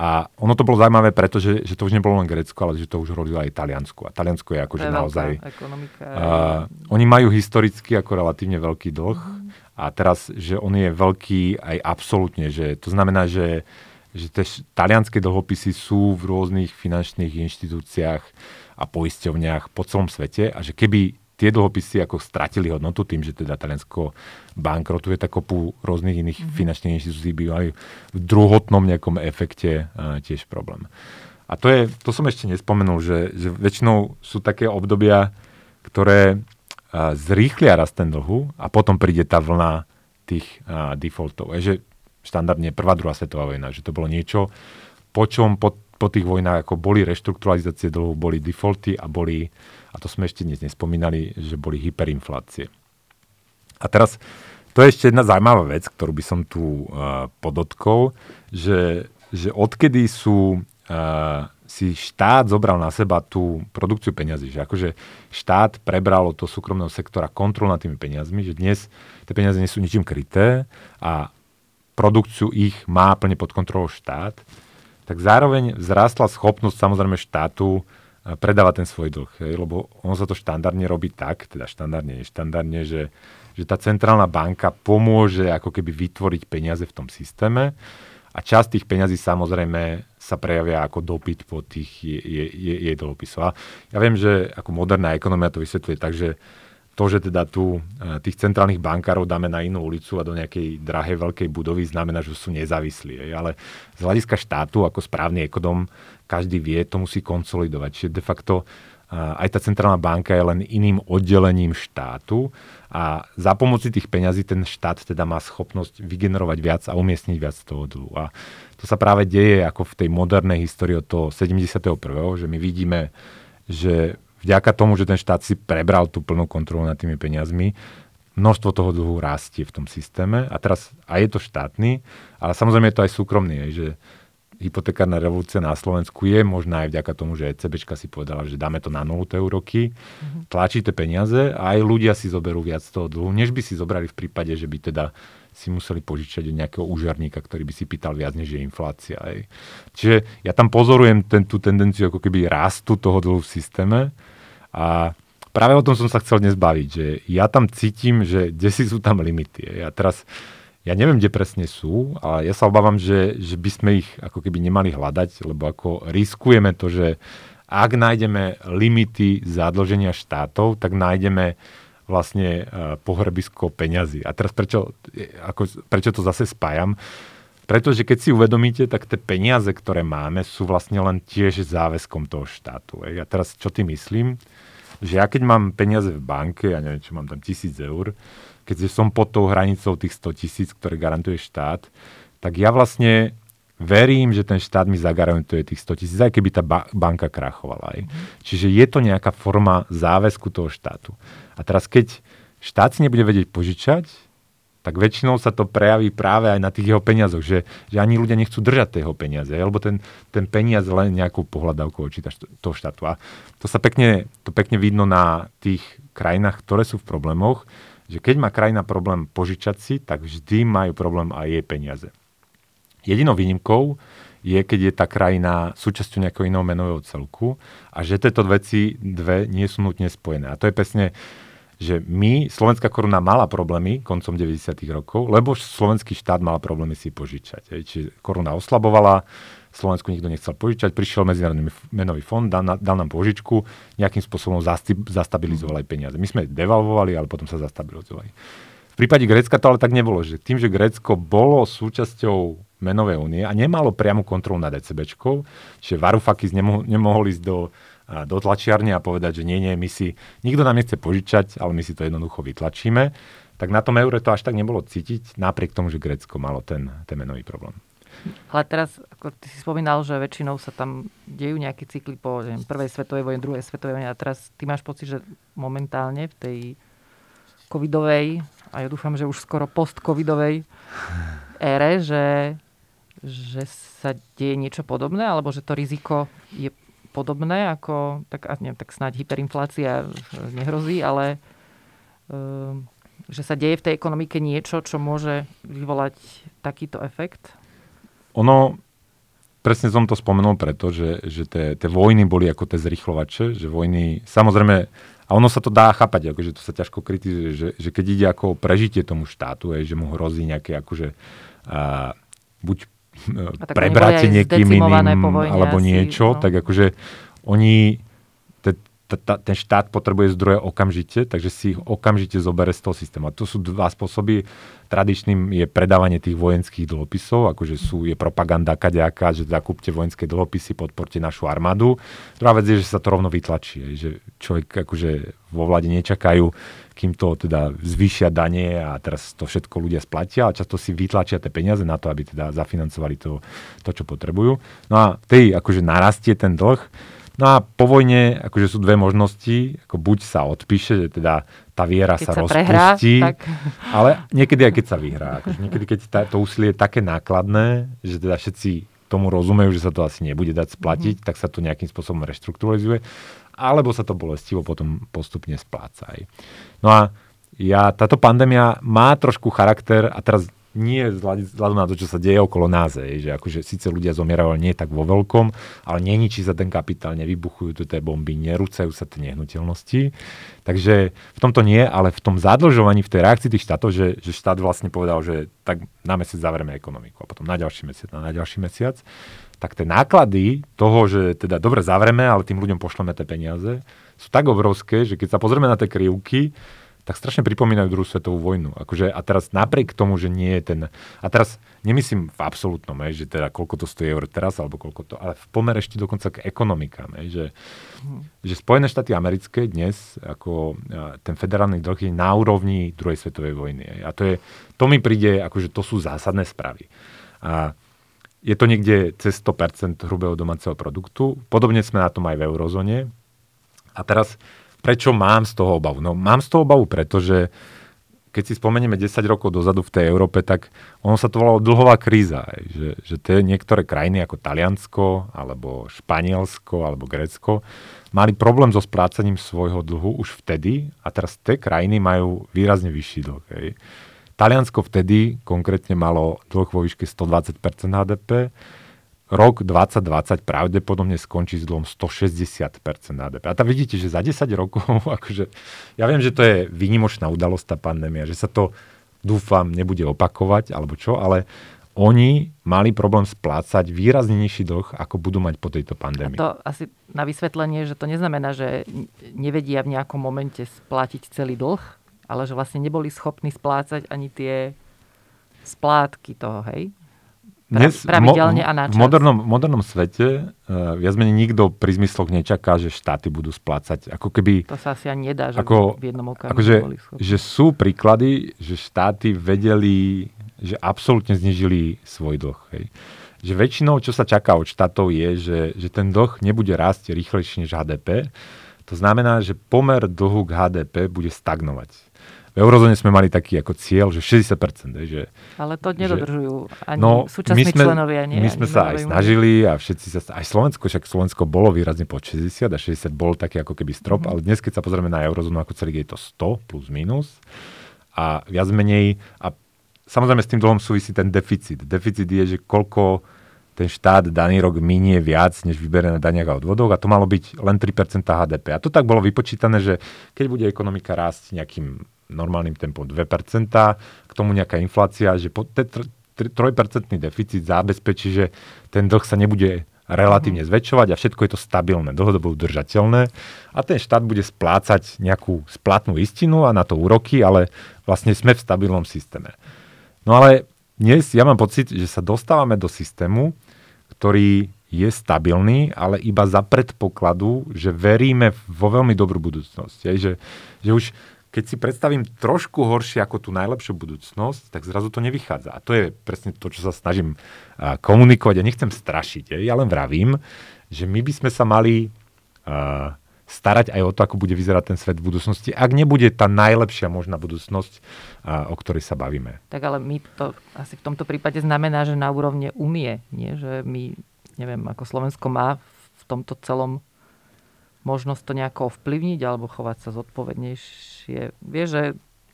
A ono to bolo zaujímavé, pretože že to už nebolo len Grécko, ale že to už hrozilo aj Taliansku. A Taliansko je akože naozaj...
Ekonomika.
Uh, oni majú historicky ako relatívne veľký dlh mm. a teraz, že on je veľký aj absolútne, že to znamená, že že tie talianské dlhopisy sú v rôznych finančných inštitúciách a poisťovniach po celom svete a že keby tie dlhopisy ako stratili hodnotu tým, že teda Taliansko bankrotuje, tak kopu rôznych iných mm-hmm. finančných inštitúcií by mali v druhotnom nejakom efekte uh, tiež problém. A to, je, to som ešte nespomenul, že, že väčšinou sú také obdobia, ktoré uh, zrýchlia rast ten dlhu a potom príde tá vlna tých uh, defaultov. Je, že štandardne prvá, druhá svetová vojna, že to bolo niečo, po čom po, po tých vojnách ako boli reštrukturalizácie dlhu, boli defaulty a boli, a to sme ešte dnes nespomínali, že boli hyperinflácie. A teraz to je ešte jedna zaujímavá vec, ktorú by som tu uh, podotkol, že, že odkedy sú uh, si štát zobral na seba tú produkciu peňazí, že akože štát prebral od toho súkromného sektora kontrol nad tými peniazmi, že dnes tie peniaze nie sú ničím kryté a produkciu ich má plne pod kontrolou štát, tak zároveň vzrástla schopnosť samozrejme štátu eh, predávať ten svoj dlh. Lebo on sa to štandardne robí tak, teda štandardne, neštandardne, že, že tá centrálna banka pomôže ako keby vytvoriť peniaze v tom systéme a časť tých peňazí samozrejme sa prejavia ako dopyt po tých jej, jej, jej dlhopisov. A ja viem, že ako moderná ekonomia to vysvetľuje tak, že to, že teda tu e, tých centrálnych bankárov dáme na inú ulicu a do nejakej drahej veľkej budovy, znamená, že sú nezávislí. Ale z hľadiska štátu, ako správny ekonom, každý vie, to musí konsolidovať. Čiže de facto e, aj tá centrálna banka je len iným oddelením štátu a za pomoci tých peňazí ten štát teda má schopnosť vygenerovať viac a umiestniť viac toho dlhu. A to sa práve deje ako v tej modernej histórii od toho 71., že my vidíme, že vďaka tomu, že ten štát si prebral tú plnú kontrolu nad tými peniazmi, množstvo toho dlhu rastie v tom systéme a teraz aj je to štátny, ale samozrejme je to aj súkromný, že hypotekárna revolúcia na Slovensku je možná aj vďaka tomu, že ECBčka si povedala, že dáme to na nulu tie úroky, mm-hmm. tlačíte peniaze a aj ľudia si zoberú viac toho dlhu, než by si zobrali v prípade, že by teda si museli požičať od nejakého úžarníka, ktorý by si pýtal viac, než je inflácia. Aj. Čiže ja tam pozorujem ten, tú tendenciu ako keby rastu toho dlhu v systéme a práve o tom som sa chcel dnes baviť, že ja tam cítim, že kde si sú tam limity. Ja teraz, ja neviem, kde presne sú, ale ja sa obávam, že, že by sme ich ako keby nemali hľadať, lebo ako riskujeme to, že ak nájdeme limity zadlženia štátov, tak nájdeme vlastne uh, pohrebisko peňazí. A teraz prečo, ako, prečo to zase spájam? Pretože keď si uvedomíte, tak tie peniaze, ktoré máme, sú vlastne len tiež záväzkom toho štátu. A teraz čo tým myslím? Že ja keď mám peniaze v banke, ja neviem, čo mám tam tisíc eur, keď som pod tou hranicou tých 100 tisíc, ktoré garantuje štát, tak ja vlastne verím, že ten štát mi zagarantuje tých 100 tisíc, aj keby tá ba- banka krachovala. Aj. Mm. Čiže je to nejaká forma záväzku toho štátu. A teraz keď štát si nebude vedieť požičať, tak väčšinou sa to prejaví práve aj na tých jeho peniazoch, že, že ani ľudia nechcú držať tie peniaze, lebo ten, ten peniaz len nejakou pohľadávkou očíta toho štátu. A to sa pekne, to pekne vidno na tých krajinách, ktoré sú v problémoch, že keď má krajina problém požičať si, tak vždy majú problém aj jej peniaze. Jedinou výnimkou je, keď je tá krajina súčasťou nejakého iného menového celku a že tieto veci dve nie sú nutne spojené. A to je presne že my, slovenská koruna mala problémy koncom 90. rokov, lebo slovenský štát mal problémy si požičať. Čiže koruna oslabovala, Slovensku nikto nechcel požičať, prišiel Medzinárodný menový fond, dal, dal nám požičku, nejakým spôsobom zastabilizoval aj peniaze. My sme devalvovali, ale potom sa zastabilizovali. V prípade Grécka to ale tak nebolo, že tým, že Grécko bolo súčasťou menovej únie a nemalo priamu kontrolu nad ECBčkou, čiže Varoufakis nemohol, nemohol ísť do do tlačiarne a povedať, že nie, nie, my si, nikto nám nechce požičať, ale my si to jednoducho vytlačíme, tak na tom eure to až tak nebolo cítiť, napriek tomu, že Grécko malo ten, ten menový problém.
Ale teraz, ako ty si spomínal, že väčšinou sa tam dejú nejaké cykly po neviem, prvej svetovej vojne, druhej svetovej vojne a teraz ty máš pocit, že momentálne v tej covidovej a ja dúfam, že už skoro post-covidovej ére, že, že sa deje niečo podobné, alebo že to riziko je podobné, ako, tak, neviem, tak snáď hyperinflácia nehrozí, ale e, že sa deje v tej ekonomike niečo, čo môže vyvolať takýto efekt?
Ono, presne som to spomenul preto, že, že tie, tie vojny boli ako tie zrychlovače, že vojny, samozrejme, a ono sa to dá chápať, akože to sa ťažko kritizuje, že, že keď ide ako prežitie tomu štátu, je, že mu hrozí nejaké akože a, buď prebráte niekým iným alebo niečo, no. tak akože oni, ten štát potrebuje zdroje okamžite, takže si ich okamžite zobere z toho systému. A to sú dva spôsoby. Tradičným je predávanie tých vojenských dlhopisov, akože sú, je propaganda kaďaká, že zakúpte vojenské dlhopisy, podporte našu armádu. Druhá vec je, že sa to rovno vytlačí, že človek akože vo vláde nečakajú, kým to teda zvýšia dane a teraz to všetko ľudia splatia a často si vytlačia tie peniaze na to, aby teda zafinancovali to, to čo potrebujú. No a tej akože narastie ten dlh, No a po vojne akože sú dve možnosti, ako buď sa odpíše, že teda tá viera keď sa, sa rozpustí, prehrá, tak... ale niekedy aj keď sa vyhrá. Akože niekedy, keď tá, to úsilie je také nákladné, že teda všetci tomu rozumejú, že sa to asi nebude dať splatiť, mm. tak sa to nejakým spôsobom reštrukturalizuje, alebo sa to bolestivo potom postupne spláca. Aj. No a ja, táto pandémia má trošku charakter, a teraz nie vzhľadom na to, čo sa deje okolo nás, je, že akože síce ľudia zomierajú, ale nie tak vo veľkom, ale neničí sa ten kapitál, nevybuchujú tu tie bomby, nerúcajú sa tie nehnuteľnosti. Takže v tomto nie, ale v tom zadlžovaní, v tej reakcii tých štátov, že, že štát vlastne povedal, že tak na mesiac zavrieme ekonomiku a potom na ďalší mesiac, na ďalší mesiac, tak tie náklady toho, že teda dobre zavreme, ale tým ľuďom pošleme tie peniaze, sú tak obrovské, že keď sa pozrieme na tie krivky, tak strašne pripomínajú druhú svetovú vojnu. Akože, a teraz napriek tomu, že nie je ten... A teraz nemyslím v absolútnom, že teda koľko to stojí eur teraz, alebo koľko to... Ale v pomer ešte dokonca k ekonomikám. že, že Spojené štáty americké dnes, ako ten federálny dlh je na úrovni druhej svetovej vojny. A to, je, to mi príde, akože to sú zásadné správy. A je to niekde cez 100% hrubého domáceho produktu. Podobne sme na tom aj v eurozóne. A teraz Prečo mám z toho obavu? No mám z toho obavu, pretože keď si spomenieme 10 rokov dozadu v tej Európe, tak ono sa to volalo dlhová kríza. Že, že tie niektoré krajiny ako Taliansko, alebo Španielsko, alebo Grécko mali problém so splácaním svojho dlhu už vtedy a teraz tie krajiny majú výrazne vyšší dlh. Hej. Taliansko vtedy konkrétne malo dlh vo výške 120% HDP, rok 2020 pravdepodobne skončí s dlhom 160% HDP. A tam vidíte, že za 10 rokov, akože, ja viem, že to je výnimočná udalosť tá pandémia, že sa to dúfam nebude opakovať, alebo čo, ale oni mali problém splácať výrazne nižší dlh, ako budú mať po tejto pandémii.
A to asi na vysvetlenie, že to neznamená, že nevedia v nejakom momente splatiť celý dlh, ale že vlastne neboli schopní splácať ani tie splátky toho, hej? Dnes pravidelne a načas.
V modernom, modernom svete uh, viac menej nikto pri zmysloch nečaká, že štáty budú splácať. Ako keby,
to sa asi ani nedá, že ako, v jednom okamihu
akože, že sú príklady, že štáty vedeli, že absolútne znižili svoj dlh. Hej. Že väčšinou, čo sa čaká od štátov je, že, že ten dlh nebude rásť rýchlejšie než HDP. To znamená, že pomer dlhu k HDP bude stagnovať v eurozóne sme mali taký ako cieľ, že 60%. Že,
Ale to nedodržujú ani no, súčasní my sme, členovia. Nie,
my sme sa aj snažili a všetci sa, aj Slovensko, však Slovensko bolo výrazne pod 60 a 60 bol taký ako keby strop, mm-hmm. ale dnes, keď sa pozrieme na eurozónu ako celý, je to 100 plus minus a viac menej a samozrejme s tým dlhom súvisí ten deficit. Deficit je, že koľko ten štát daný rok minie viac, než vyberie na daniach a odvodoch a to malo byť len 3% HDP. A to tak bolo vypočítané, že keď bude ekonomika rásť nejakým normálnym tempom 2%, k tomu nejaká inflácia, že po 3% deficit zabezpečí, že ten dlh sa nebude relatívne zväčšovať a všetko je to stabilné, dlhodobo udržateľné a ten štát bude splácať nejakú splatnú istinu a na to úroky, ale vlastne sme v stabilnom systéme. No ale dnes ja mám pocit, že sa dostávame do systému, ktorý je stabilný, ale iba za predpokladu, že veríme vo veľmi dobrú budúcnosť. Je, že, že už keď si predstavím trošku horšie ako tú najlepšiu budúcnosť, tak zrazu to nevychádza. A to je presne to, čo sa snažím komunikovať. Ja nechcem strašiť. Ja len vravím, že my by sme sa mali starať aj o to, ako bude vyzerať ten svet v budúcnosti, ak nebude tá najlepšia možná budúcnosť, o ktorej sa bavíme.
Tak ale my to asi v tomto prípade znamená, že na úrovne umie, nie? že my, neviem, ako Slovensko má v tomto celom možnosť to nejako ovplyvniť alebo chovať sa zodpovednejšie. Vieš, že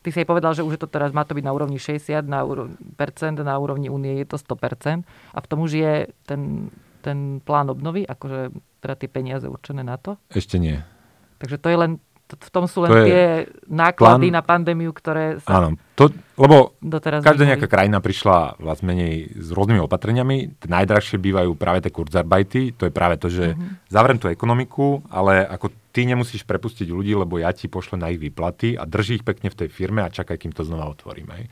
ty si aj povedal, že už je to teraz, má to byť na úrovni 60 na úrovni, percent, na úrovni únie je to 100%. A v tom už je ten, ten plán obnovy, akože teda tie peniaze určené na to?
Ešte nie.
Takže to je len v tom sú len to tie náklady plán... na pandémiu, ktoré
sa Áno, to, lebo každá nejaká krajina prišla viac menej s rôznymi opatreniami. Tie najdrahšie bývajú práve tie kurzarbajty. To je práve to, že uh-huh. zavrem tú ekonomiku, ale ako ty nemusíš prepustiť ľudí, lebo ja ti pošlem na ich výplaty a drží ich pekne v tej firme a čakaj, kým to znova otvoríme.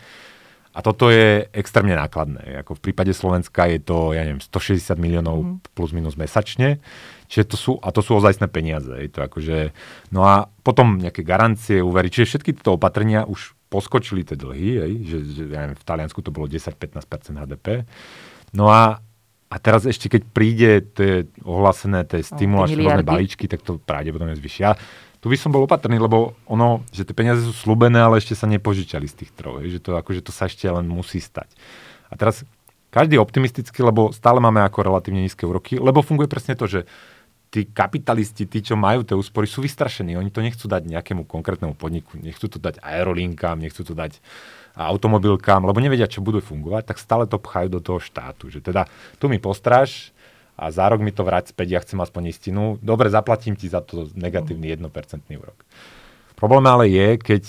A toto je extrémne nákladné. Ako v prípade Slovenska je to, ja neviem, 160 miliónov mm. plus minus mesačne. Čiže to sú, a to sú ozajstné peniaze. Je to akože, no a potom nejaké garancie, úvery. Čiže všetky tieto opatrenia už poskočili tie dlhy, hej, že, že ja neviem, v Taliansku to bolo 10-15% HDP. No a, a teraz ešte keď príde tie ohlásené tie stimulačné balíčky, tak to pravdepodobne zvyšia tu by som bol opatrný, lebo ono, že tie peniaze sú slúbené, ale ešte sa nepožičali z tých trov. Že to, akože to sa ešte len musí stať. A teraz každý je optimistický, lebo stále máme ako relatívne nízke úroky, lebo funguje presne to, že tí kapitalisti, tí, čo majú tie úspory, sú vystrašení. Oni to nechcú dať nejakému konkrétnemu podniku, nechcú to dať aerolinkám, nechcú to dať automobilkám, lebo nevedia, čo budú fungovať, tak stále to pchajú do toho štátu. Že teda tu mi postráž, a za rok mi to vráť späť, ja chcem aspoň istinu, dobre, zaplatím ti za to negatívny 1% úrok. Problém ale je, keď,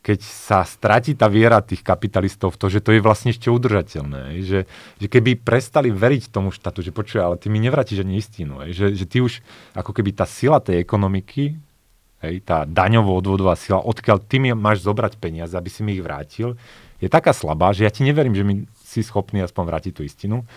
keď sa stratí tá viera tých kapitalistov v to, že to je vlastne ešte udržateľné. Že, že keby prestali veriť tomu štátu, že počuje, ale ty mi nevrátiš ani istinu. Že, že ty už, ako keby tá sila tej ekonomiky, hej, tá daňovo-odvodová sila, odkiaľ ty mi máš zobrať peniaze, aby si mi ich vrátil, je taká slabá, že ja ti neverím, že mi si schopný aspoň vrátiť tú istinu.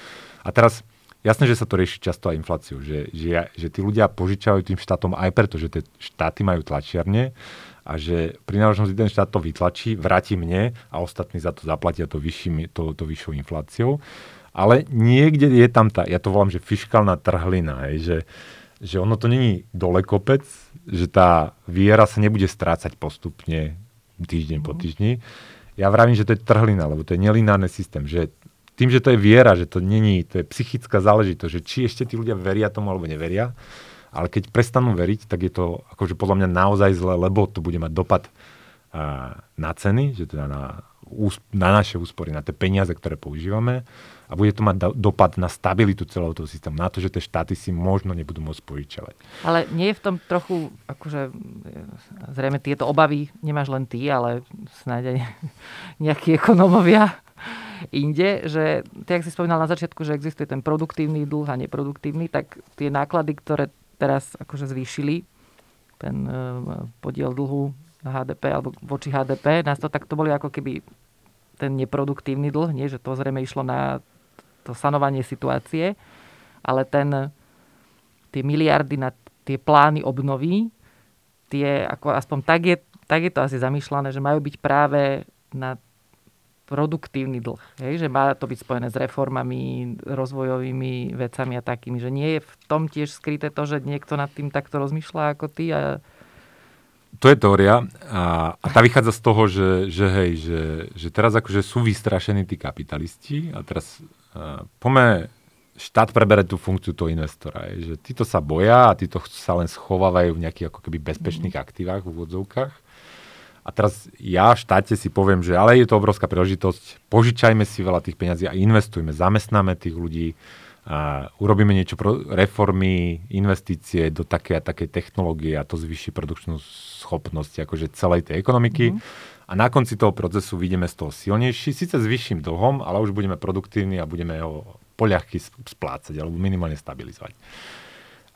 A teraz, jasné, že sa to rieši často aj infláciu, že, že, že tí ľudia požičajú tým štátom aj preto, že tie štáty majú tlačiarne a že pri náročnosti ten štát to vytlačí, vráti mne a ostatní za to zaplatia to, vyšší, to, to vyššou infláciou. Ale niekde je tam tá, ja to volám, že fiskálna trhlina, hej, že, že ono to není dole kopec, že tá viera sa nebude strácať postupne týždeň po mhm. týždni. Ja vravím, že to je trhlina, lebo to je nelinárny systém, že tým, že to je viera, že to není, to je psychická záležitosť, že či ešte tí ľudia veria tomu alebo neveria, ale keď prestanú veriť, tak je to akože podľa mňa naozaj zle, lebo to bude mať dopad uh, na ceny, že teda na, na naše úspory, na tie peniaze, ktoré používame a bude to mať dopad na stabilitu celého toho systému, na to, že tie štáty si možno nebudú môcť požičovať.
Ale nie je v tom trochu, akože zrejme tieto obavy nemáš len ty, ale snáď aj nejakí ekonómovia inde, že ty, ak si spomínal na začiatku, že existuje ten produktívny dlh a neproduktívny, tak tie náklady, ktoré teraz akože zvýšili, ten e, podiel dlhu HDP alebo voči HDP, nás to tak to boli ako keby ten neproduktívny dlh, nie, že to zrejme išlo na to sanovanie situácie, ale ten, tie miliardy na tie plány obnovy, tie, ako aspoň tak je, tak je to asi zamýšľané, že majú byť práve na produktívny dlh. Hej? Že má to byť spojené s reformami, rozvojovými vecami a takými. Že nie je v tom tiež skryté to, že niekto nad tým takto rozmýšľa ako ty a
to je teória a, a tá vychádza z toho, že, že hej, že, že teraz akože sú vystrašení tí kapitalisti a teraz uh, pome štát prebere tú funkciu toho investora. Je, že títo sa boja a títo sa len schovávajú v nejakých ako keby bezpečných mm. aktívach v úvodzovkách. A teraz ja v štáte si poviem, že ale je to obrovská príležitosť, požičajme si veľa tých peňazí a investujme, zamestnáme tých ľudí, a urobíme niečo pro reformy, investície do také a také technológie a to zvýši produkčnú schopnosť akože celej tej ekonomiky. Mm-hmm. A na konci toho procesu vidíme z toho silnejší, síce s vyšším dlhom, ale už budeme produktívni a budeme ho poľahky splácať alebo minimálne stabilizovať.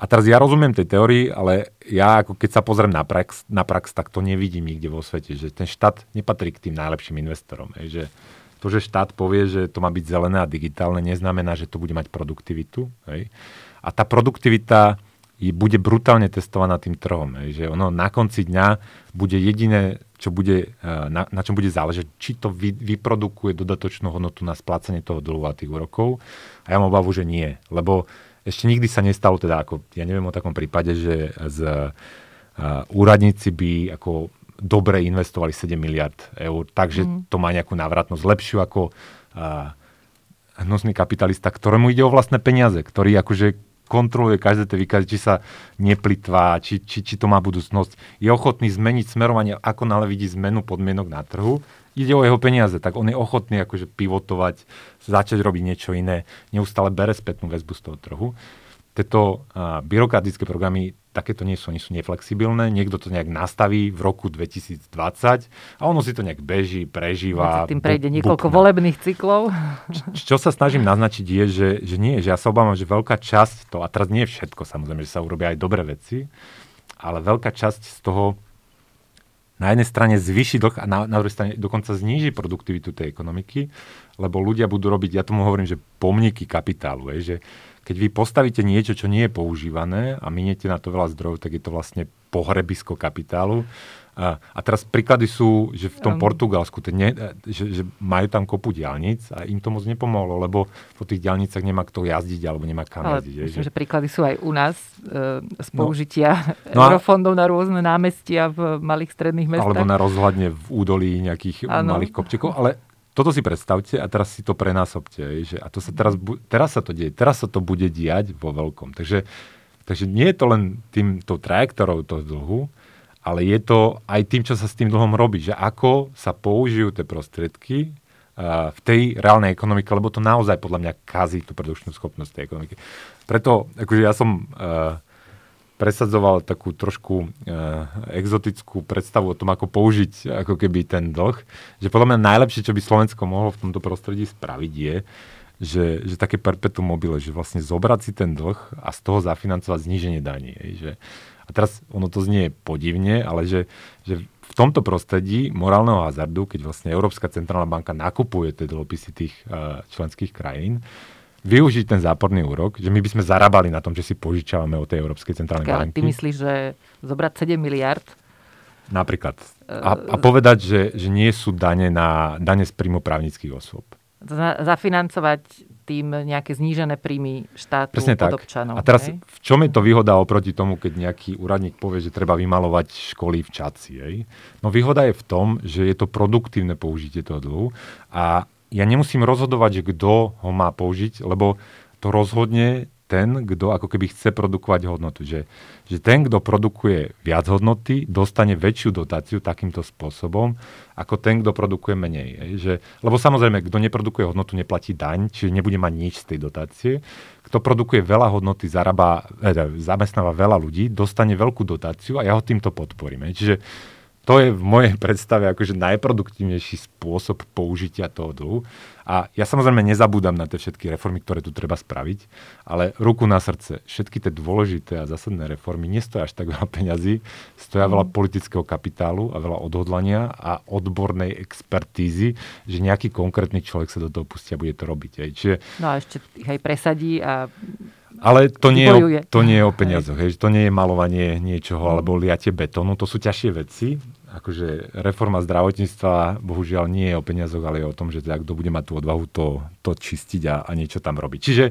A teraz ja rozumiem tej teórii, ale ja ako keď sa pozriem na prax, na prax, tak to nevidím nikde vo svete, že ten štát nepatrí k tým najlepším investorom. Je, že to, že štát povie, že to má byť zelené a digitálne, neznamená, že to bude mať produktivitu. Hej? A tá produktivita je, bude brutálne testovaná tým trhom. Hej? Že ono na konci dňa bude jediné, čo bude, e, na, na čom bude záležať, či to vy, vyprodukuje dodatočnú hodnotu na splácanie toho dlhu a tých úrokov. A ja mám obavu, že nie. Lebo ešte nikdy sa nestalo, teda ako, ja neviem o takom prípade, že z, uh, úradníci by ako dobre investovali 7 miliard eur, takže mm. to má nejakú návratnosť lepšiu ako uh, hnusný kapitalista, ktorému ide o vlastné peniaze, ktorý akože kontroluje každé tie výkazy, či sa neplitvá, či, či, či to má budúcnosť. Je ochotný zmeniť smerovanie, ako nále vidí zmenu podmienok na trhu. Ide o jeho peniaze, tak on je ochotný akože pivotovať, začať robiť niečo iné, neustále bere spätnú väzbu z toho trhu tieto byrokratické programy takéto nie sú, oni sú neflexibilné, niekto to nejak nastaví v roku 2020 a ono si to nejak beží, prežíva.
Tým prejde bu- niekoľko bukna. volebných cyklov.
Čo, čo sa snažím naznačiť je, že, že nie, že ja sa obávam, že veľká časť to, a teraz nie všetko samozrejme, že sa urobia aj dobré veci, ale veľká časť z toho na jednej strane zvýši dlh a na, na druhej strane dokonca zníži produktivitu tej ekonomiky, lebo ľudia budú robiť, ja tomu hovorím, že pomníky kapitálu, je, že keď vy postavíte niečo, čo nie je používané a miniete na to veľa zdrojov, tak je to vlastne pohrebisko kapitálu. A, a teraz príklady sú, že v tom. Portugalsku, ne, že, že majú tam kopu diálnic a im to moc nepomohlo, lebo po tých diálnicach nemá kto jazdiť alebo nemá kam Ale jazdiť.
Myslím, že... že príklady sú aj u nás e, z no. použitia no, eurofondov na rôzne námestia v malých stredných mestách.
Alebo na rozhľadne v údolí nejakých ano. malých kopčekov. Ale toto si predstavte a teraz si to prenásobte. Že, a to sa teraz, teraz sa to deje, teraz sa to bude diať vo veľkom. Takže, takže nie je to len tým, tou trajektorou toho dlhu, ale je to aj tým, čo sa s tým dlhom robí. Že ako sa použijú tie prostriedky uh, v tej reálnej ekonomike, lebo to naozaj podľa mňa kazí tú produkčnú schopnosť tej ekonomiky. Preto akože ja som uh, presadzoval takú trošku e, exotickú predstavu o tom, ako použiť ako keby ten dlh. Že podľa mňa najlepšie, čo by Slovensko mohlo v tomto prostredí spraviť je, že, že také perpetuum mobile, že vlastne zobrať si ten dlh a z toho zafinancovať zníženie daní. Že, a teraz ono to znie podivne, ale že, že v tomto prostredí morálneho hazardu, keď vlastne Európska centrálna banka nakupuje tie dlhopisy tých uh, členských krajín, využiť ten záporný úrok, že my by sme zarábali na tom, že si požičávame od tej Európskej centrálnej
Počkaj, ale
banky.
ty myslíš, že zobrať 7 miliard
Napríklad. A, a povedať, že, že nie sú dane, na, dane z príjmu právnických osôb.
Za- zafinancovať tým nejaké znížené príjmy štátu
Presne
od
tak.
občanov.
A teraz
hej?
v čom je to výhoda oproti tomu, keď nejaký úradník povie, že treba vymalovať školy v Čaci? Hej? No výhoda je v tom, že je to produktívne použitie toho dlhu a ja nemusím rozhodovať, že kto ho má použiť, lebo to rozhodne ten, kto ako keby chce produkovať hodnotu. Že, že ten, kto produkuje viac hodnoty, dostane väčšiu dotáciu takýmto spôsobom, ako ten, kto produkuje menej. Že, lebo samozrejme, kto neprodukuje hodnotu, neplatí daň, čiže nebude mať nič z tej dotácie. Kto produkuje veľa hodnoty, zarába, eh, zamestnáva veľa ľudí, dostane veľkú dotáciu a ja ho týmto podporím. Čiže to je v mojej predstave akože najproduktívnejší spôsob použitia toho dlhu. A ja samozrejme nezabúdam na tie všetky reformy, ktoré tu treba spraviť, ale ruku na srdce, všetky tie dôležité a zásadné reformy nestoja až tak veľa peňazí, stoja veľa politického kapitálu a veľa odhodlania a odbornej expertízy, že nejaký konkrétny človek sa do toho pustí a bude to robiť. Hej. Čiže
No a ešte ich aj presadí a
ale to nie, je, to nie je o peniazoch, hej. to nie je malovanie niečoho alebo liatie betónu, to sú ťažšie veci. Akože reforma zdravotníctva bohužiaľ nie je o peniazoch, ale je o tom, že teda kto bude mať tú odvahu to, to čistiť a, a niečo tam robiť. Čiže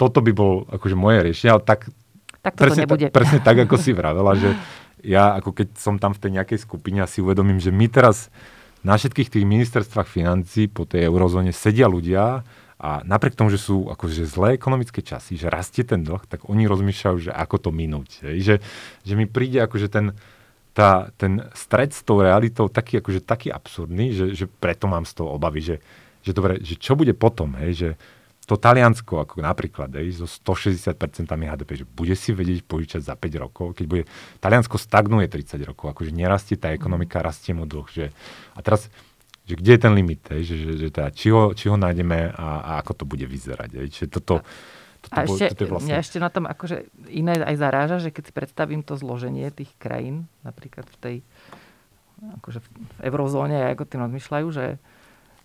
toto by bol akože moje riešenie, ale tak
tak
presne,
nebude.
Ta, presne tak, ako si vravela, že ja ako keď som tam v tej nejakej skupine a si uvedomím, že my teraz na všetkých tých ministerstvách financí po tej eurozóne sedia ľudia a napriek tomu, že sú akože zlé ekonomické časy, že rastie ten dlh, tak oni rozmýšľajú, že ako to minúť. Hej? Že, že mi príde akože ten, tá, ten stred s tou realitou taký, akože taký absurdný, že, že preto mám z toho obavy, že, že dobre, že čo bude potom, hej, že to Taliansko, ako napríklad, hej, so 160% HDP, že bude si vedieť požičať za 5 rokov, keď bude, Taliansko stagnuje 30 rokov, akože nerastie tá ekonomika, rastie mu dlh, že, a teraz, že kde je ten limit, hej, že, že, že teda, či, ho, či ho nájdeme a, a ako to bude vyzerať, hej, čiže toto, toto,
A ešte,
je vlastne...
mňa ešte na tom akože iné aj zaráža, že keď si predstavím to zloženie tých krajín, napríklad v tej akože v eurozóne, ako tým rozmýšľajú, že,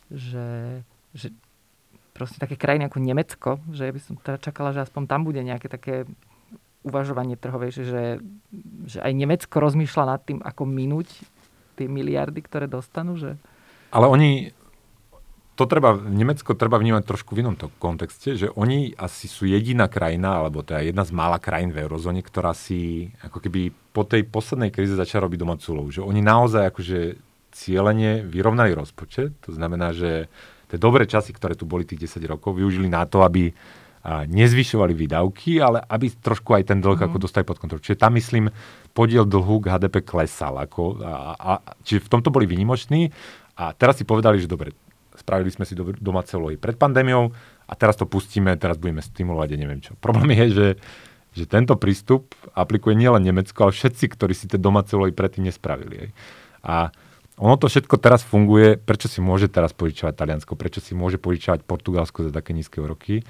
že, že proste také krajiny ako Nemecko, že by som teda čakala, že aspoň tam bude nejaké také uvažovanie trhovejšie, že, že aj Nemecko rozmýšľa nad tým, ako minúť tie miliardy, ktoré dostanú, že
Ale oni, to treba, Nemecko treba vnímať trošku v inom to kontexte, že oni asi sú jediná krajina, alebo teda jedna z mála krajín v eurozóne, ktorá si ako keby po tej poslednej kríze začala robiť domácu úlohu. Že oni naozaj akože cieľene vyrovnali rozpočet, to znamená, že tie dobré časy, ktoré tu boli tých 10 rokov, využili na to, aby nezvyšovali výdavky, ale aby trošku aj ten dlh mm. ako dostali pod kontrolu. Čiže tam, myslím, podiel dlhu k HDP klesal. Ako, a, a, čiže v tomto boli výnimoční a teraz si povedali, že dobre, spravili sme si do, domáce úlohy pred pandémiou a teraz to pustíme, teraz budeme stimulovať a neviem čo. Problém je, že, že tento prístup aplikuje nielen Nemecko, ale všetci, ktorí si tie domáce úlohy predtým nespravili. Hej. A ono to všetko teraz funguje, prečo si môže teraz požičovať Taliansko, prečo si môže požičovať Portugalsko za také nízke úroky,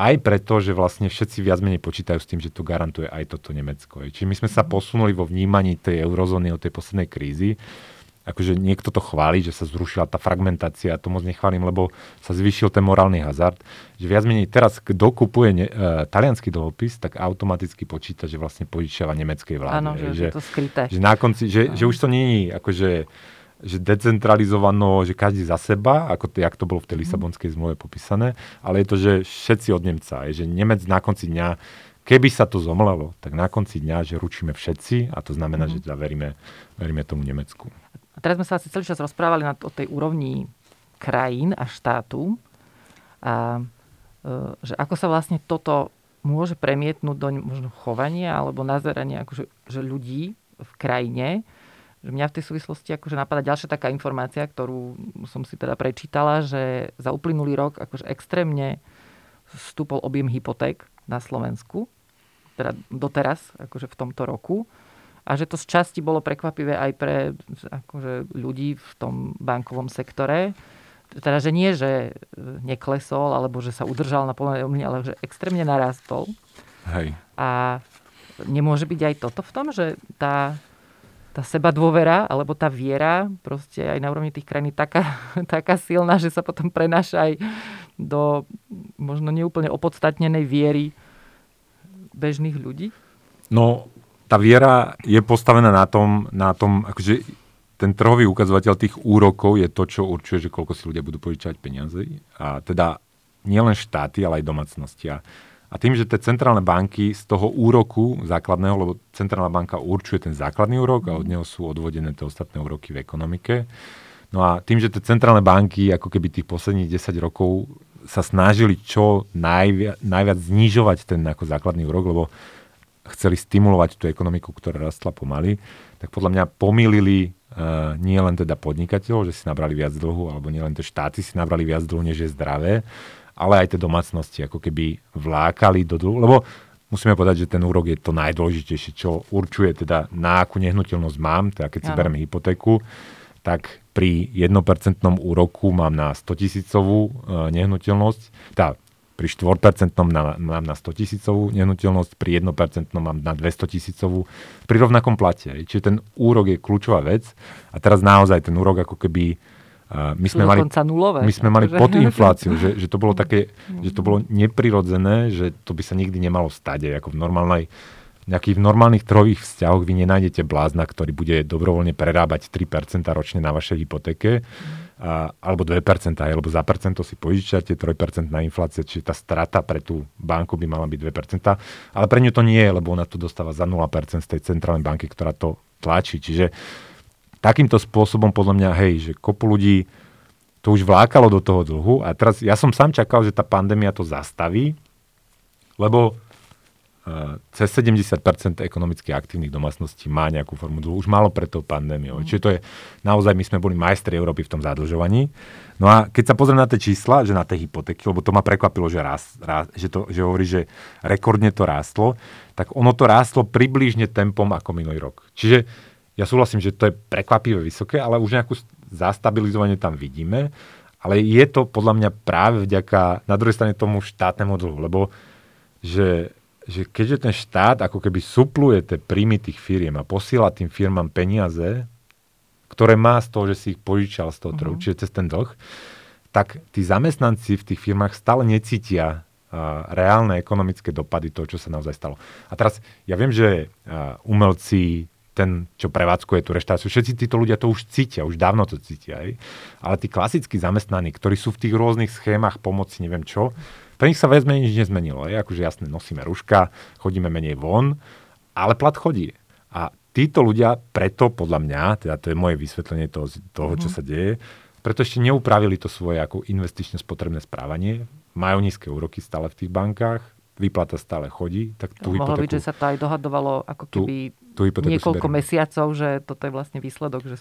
aj preto, že vlastne všetci viac menej počítajú s tým, že to garantuje aj toto Nemecko. Čiže my sme sa posunuli vo vnímaní tej eurozóny od tej poslednej krízy. Akože niekto to chváli, že sa zrušila tá fragmentácia, to moc nechválim, lebo sa zvýšil ten morálny hazard. Že viac menej teraz, kto kupuje ne, uh, talianský dlhopis, tak automaticky počíta, že vlastne požičiava nemeckej vláde.
áno, že, že, je to skryté.
Že na konci, že, že už to je akože že decentralizovano, že každý za seba, ako to, jak to bolo v tej Lisabonskej zmluve popísané, ale je to, že všetci od Nemca. Je, že Nemec na konci dňa, keby sa to zomlelo, tak na konci dňa, že ručíme všetci a to znamená, mm. že teda veríme, veríme tomu Nemecku.
A teraz sme sa asi celý čas rozprávali na, o tej úrovni krajín a štátu. A e, že ako sa vlastne toto môže premietnúť do možno chovania alebo nazerania akože, že ľudí v krajine, že mňa v tej súvislosti akože napadá ďalšia taká informácia, ktorú som si teda prečítala, že za uplynulý rok akože extrémne stúpol objem hypoték na Slovensku, teda doteraz, akože v tomto roku. A že to z časti bolo prekvapivé aj pre akože, ľudí v tom bankovom sektore. Teda, že nie, že neklesol, alebo že sa udržal na plnej úrovni, ale že extrémne narastol.
Hej.
A nemôže byť aj toto v tom, že tá, tá seba dôvera alebo tá viera proste aj na úrovni tých krajín taká, taká silná, že sa potom prenáša aj do možno neúplne opodstatnenej viery bežných ľudí?
No, tá viera je postavená na tom, na tom akože ten trhový ukazovateľ tých úrokov je to, čo určuje, že koľko si ľudia budú požičať peniaze. A teda nielen štáty, ale aj domácnosti. A, a tým, že tie centrálne banky z toho úroku základného, lebo centrálna banka určuje ten základný úrok a od neho sú odvodené tie ostatné úroky v ekonomike. No a tým, že tie centrálne banky ako keby tých posledných 10 rokov sa snažili čo najviac, najviac znižovať ten ako základný úrok, lebo chceli stimulovať tú ekonomiku, ktorá rastla pomaly, tak podľa mňa pomýlili Uh, nie len teda podnikateľov, že si nabrali viac dlhu, alebo nie len tie štáty si nabrali viac dlhu, než je zdravé, ale aj tie domácnosti ako keby vlákali do dlhu, lebo musíme povedať, že ten úrok je to najdôležitejšie, čo určuje teda na akú nehnuteľnosť mám, teda keď si bereme hypotéku, tak pri 1% úroku mám na 100 tisícovú uh, nehnuteľnosť, teda pri 4% mám na 100 tisícovú nehnuteľnosť, pri 1% mám na 200 tisícovú pri rovnakom plate. Čiže ten úrok je kľúčová vec. A teraz naozaj ten úrok ako keby
my sme mali,
nulové, my sme mali pod infláciu, že, že, to bolo také, že to bolo neprirodzené, že to by sa nikdy nemalo stať, ako v normálnej nejakých v normálnych trhových vzťahoch vy nenájdete blázna, ktorý bude dobrovoľne prerábať 3% ročne na vašej hypotéke alebo 2%, alebo za percento si požičiate 3% na inflácie, čiže tá strata pre tú banku by mala byť 2%, ale pre ňu to nie je, lebo ona to dostáva za 0% z tej centrálnej banky, ktorá to tlačí. Čiže takýmto spôsobom podľa mňa, hej, že kopu ľudí to už vlákalo do toho dlhu a teraz ja som sám čakal, že tá pandémia to zastaví, lebo cez 70% ekonomicky aktívnych domácností má nejakú formu dlhu. Už malo pred tou pandémiou. Mm. Čiže to je naozaj, my sme boli majstri Európy v tom zadlžovaní. No a keď sa pozriem na tie čísla, že na tie hypotéky, lebo to ma prekvapilo, že, raz, raz, že, to, že hovorí, že rekordne to rástlo, tak ono to rástlo približne tempom ako minulý rok. Čiže ja súhlasím, že to je prekvapivé vysoké, ale už nejakú zastabilizovanie tam vidíme. Ale je to podľa mňa práve vďaka na druhej strane tomu štátnemu dlhu, lebo že že keďže ten štát ako keby supluje tie príjmy tých firiem a posiela tým firmám peniaze, ktoré má z toho, že si ich požičal z toho trhu, uh-huh. čiže cez ten dlh, tak tí zamestnanci v tých firmách stále necítia uh, reálne ekonomické dopady toho, čo sa naozaj stalo. A teraz ja viem, že uh, umelci, ten, čo prevádzkuje tú reštauráciu, všetci títo ľudia to už cítia, už dávno to cítia. Aj? Ale tí klasickí zamestnaní, ktorí sú v tých rôznych schémach pomoci, neviem čo, pre nich sa menej nič nezmenilo. Je akože jasne, nosíme ruška, chodíme menej von, ale plat chodí. A títo ľudia preto, podľa mňa, teda to je moje vysvetlenie toho, toho čo mhm. sa deje, preto ešte neupravili to svoje ako investične spotrebné správanie. Majú nízke úroky stále v tých bankách, výplata stále chodí. Tak
tú Mohlo byť, že sa to aj dohadovalo ako keby tú, tú niekoľko mesiacov, že toto je vlastne výsledok, že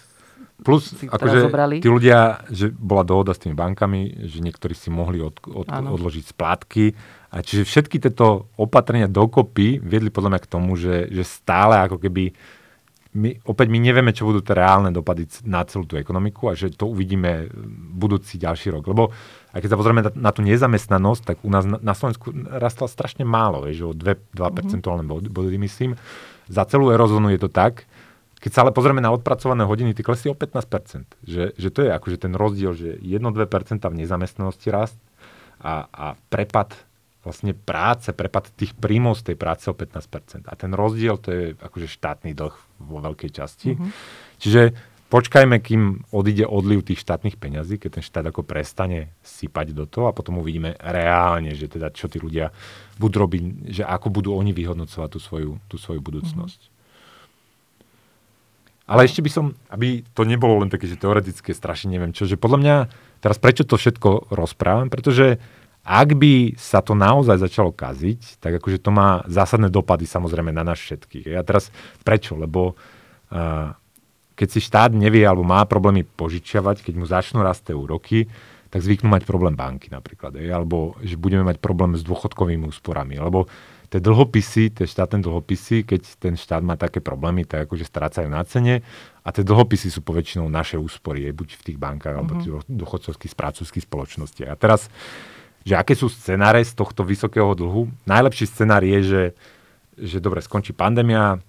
Plus, akože tí ľudia, že bola dohoda s tými bankami, že niektorí si mohli od, od, odložiť splátky. A čiže všetky tieto opatrenia dokopy viedli podľa mňa k tomu, že, že stále ako keby my, opäť my nevieme, čo budú tie reálne dopady na celú tú ekonomiku a že to uvidíme budúci ďalší rok. Lebo aj keď sa pozrieme na, na tú nezamestnanosť, tak u nás na, na Slovensku rastla strašne málo, vieš, o 2, 2 mm-hmm. body, myslím. Za celú eurozónu je to tak, keď sa ale pozrieme na odpracované hodiny, ty klesli o 15%. Že, že to je akože ten rozdiel, že 1-2% v nezamestnanosti rast a, a prepad vlastne práce, prepad tých príjmov z tej práce o 15%. A ten rozdiel to je akože štátny dlh vo veľkej časti. Mm-hmm. Čiže počkajme, kým odíde odliv tých štátnych peňazí, keď ten štát ako prestane sypať do toho a potom uvidíme reálne, že teda čo tí ľudia budú robiť, že ako budú oni vyhodnocovať tú svoju, tú svoju budúcnosť. Mm-hmm. Ale ešte by som, aby to nebolo len také, že teoretické, strašne neviem čo, že podľa mňa, teraz prečo to všetko rozprávam, pretože ak by sa to naozaj začalo kaziť, tak akože to má zásadné dopady samozrejme na nás všetkých. A teraz prečo? Lebo uh, keď si štát nevie alebo má problémy požičiavať, keď mu začnú rásť úroky, tak zvyknú mať problém banky napríklad. Alebo že budeme mať problém s dôchodkovými úsporami. Lebo tie dlhopisy, tie štátne dlhopisy, keď ten štát má také problémy, tak akože strácajú na cene a tie dlhopisy sú poväčšinou naše úspory, buď v tých bankách mm-hmm. alebo v mhm. dôchodcovských spoločnostiach. A teraz, že aké sú scenáre z tohto vysokého dlhu? Najlepší scenár je, že, že dobre, skončí pandémia,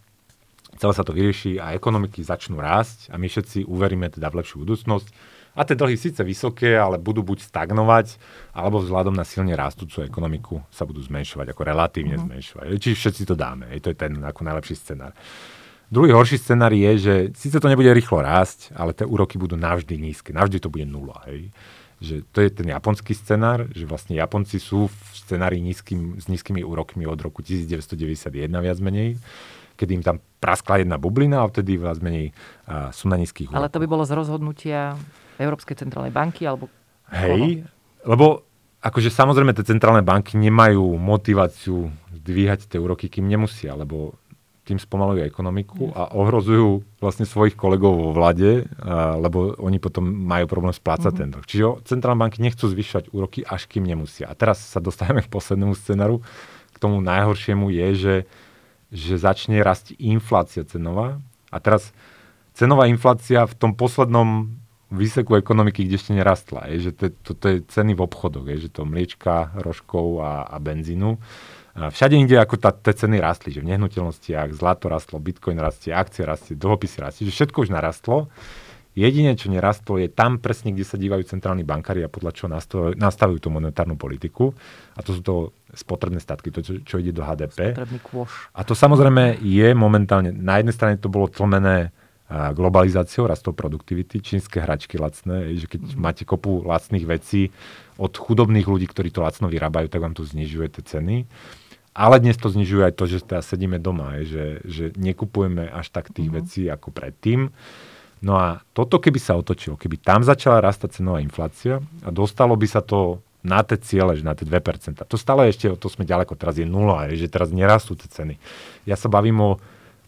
celé sa to vyrieši a ekonomiky začnú rásť a my všetci uveríme teda v lepšiu budúcnosť. A tie dlhy síce vysoké, ale budú buď stagnovať, alebo vzhľadom na silne rastúcu ekonomiku sa budú zmenšovať, ako relatívne mm-hmm. zmenšovať. Čiže všetci to dáme. Je to je ten ako najlepší scenár. Druhý horší scenár je, že síce to nebude rýchlo rásť, ale tie úroky budú navždy nízke. Navždy to bude nula. Hej. Že to je ten japonský scenár, že vlastne Japonci sú v scenári nízkym, s nízkymi úrokmi od roku 1991 viac menej kedy im tam praskla jedna bublina a vtedy viac menej sú na nízkych úrokoch.
Ale to by bolo z rozhodnutia Európskej centrálnej banky alebo
Hej, koho? lebo akože samozrejme tie centrálne banky nemajú motiváciu zdvíhať tie úroky, kým nemusia, lebo tým spomalujú ekonomiku a ohrozujú vlastne svojich kolegov vo vlade, lebo oni potom majú problém splácať mm-hmm. ten dlh. Čiže centrálne banky nechcú zvyšovať úroky, až kým nemusia. A teraz sa dostávame k poslednému scenáru. K tomu najhoršiemu je, že že začne rásť inflácia cenová. A teraz cenová inflácia v tom poslednom výseku ekonomiky, kde ešte nerastla. Je, že to, je ceny v obchodoch, je, že to mliečka, rožkov a, a benzínu. Všade inde, ako tá, tie ceny rastli, že v nehnuteľnostiach zlato rastlo, bitcoin rastie, akcie rastie, dlhopisy rastie, že všetko už narastlo. Jediné, čo nerastlo, je tam presne, kde sa dívajú centrálni bankári a podľa čoho nastavujú, nastavujú tú monetárnu politiku. A to sú to spotrebné statky, to, čo, čo ide do HDP. A to samozrejme je momentálne, na jednej strane to bolo tlmené globalizáciou, rastou produktivity, čínske hračky lacné, že keď mm. máte kopu lacných vecí od chudobných ľudí, ktorí to lacno vyrábajú, tak vám to znižuje tie ceny. Ale dnes to znižuje aj to, že teda sedíme doma, že, že nekupujeme až tak tých mm. vecí ako predtým. No a toto keby sa otočilo, keby tam začala rastať cenová inflácia a dostalo by sa to na tie ciele, že na tie 2%. To stále ešte, to sme ďaleko, teraz je nula, že teraz nerastú tie ceny. Ja sa bavím o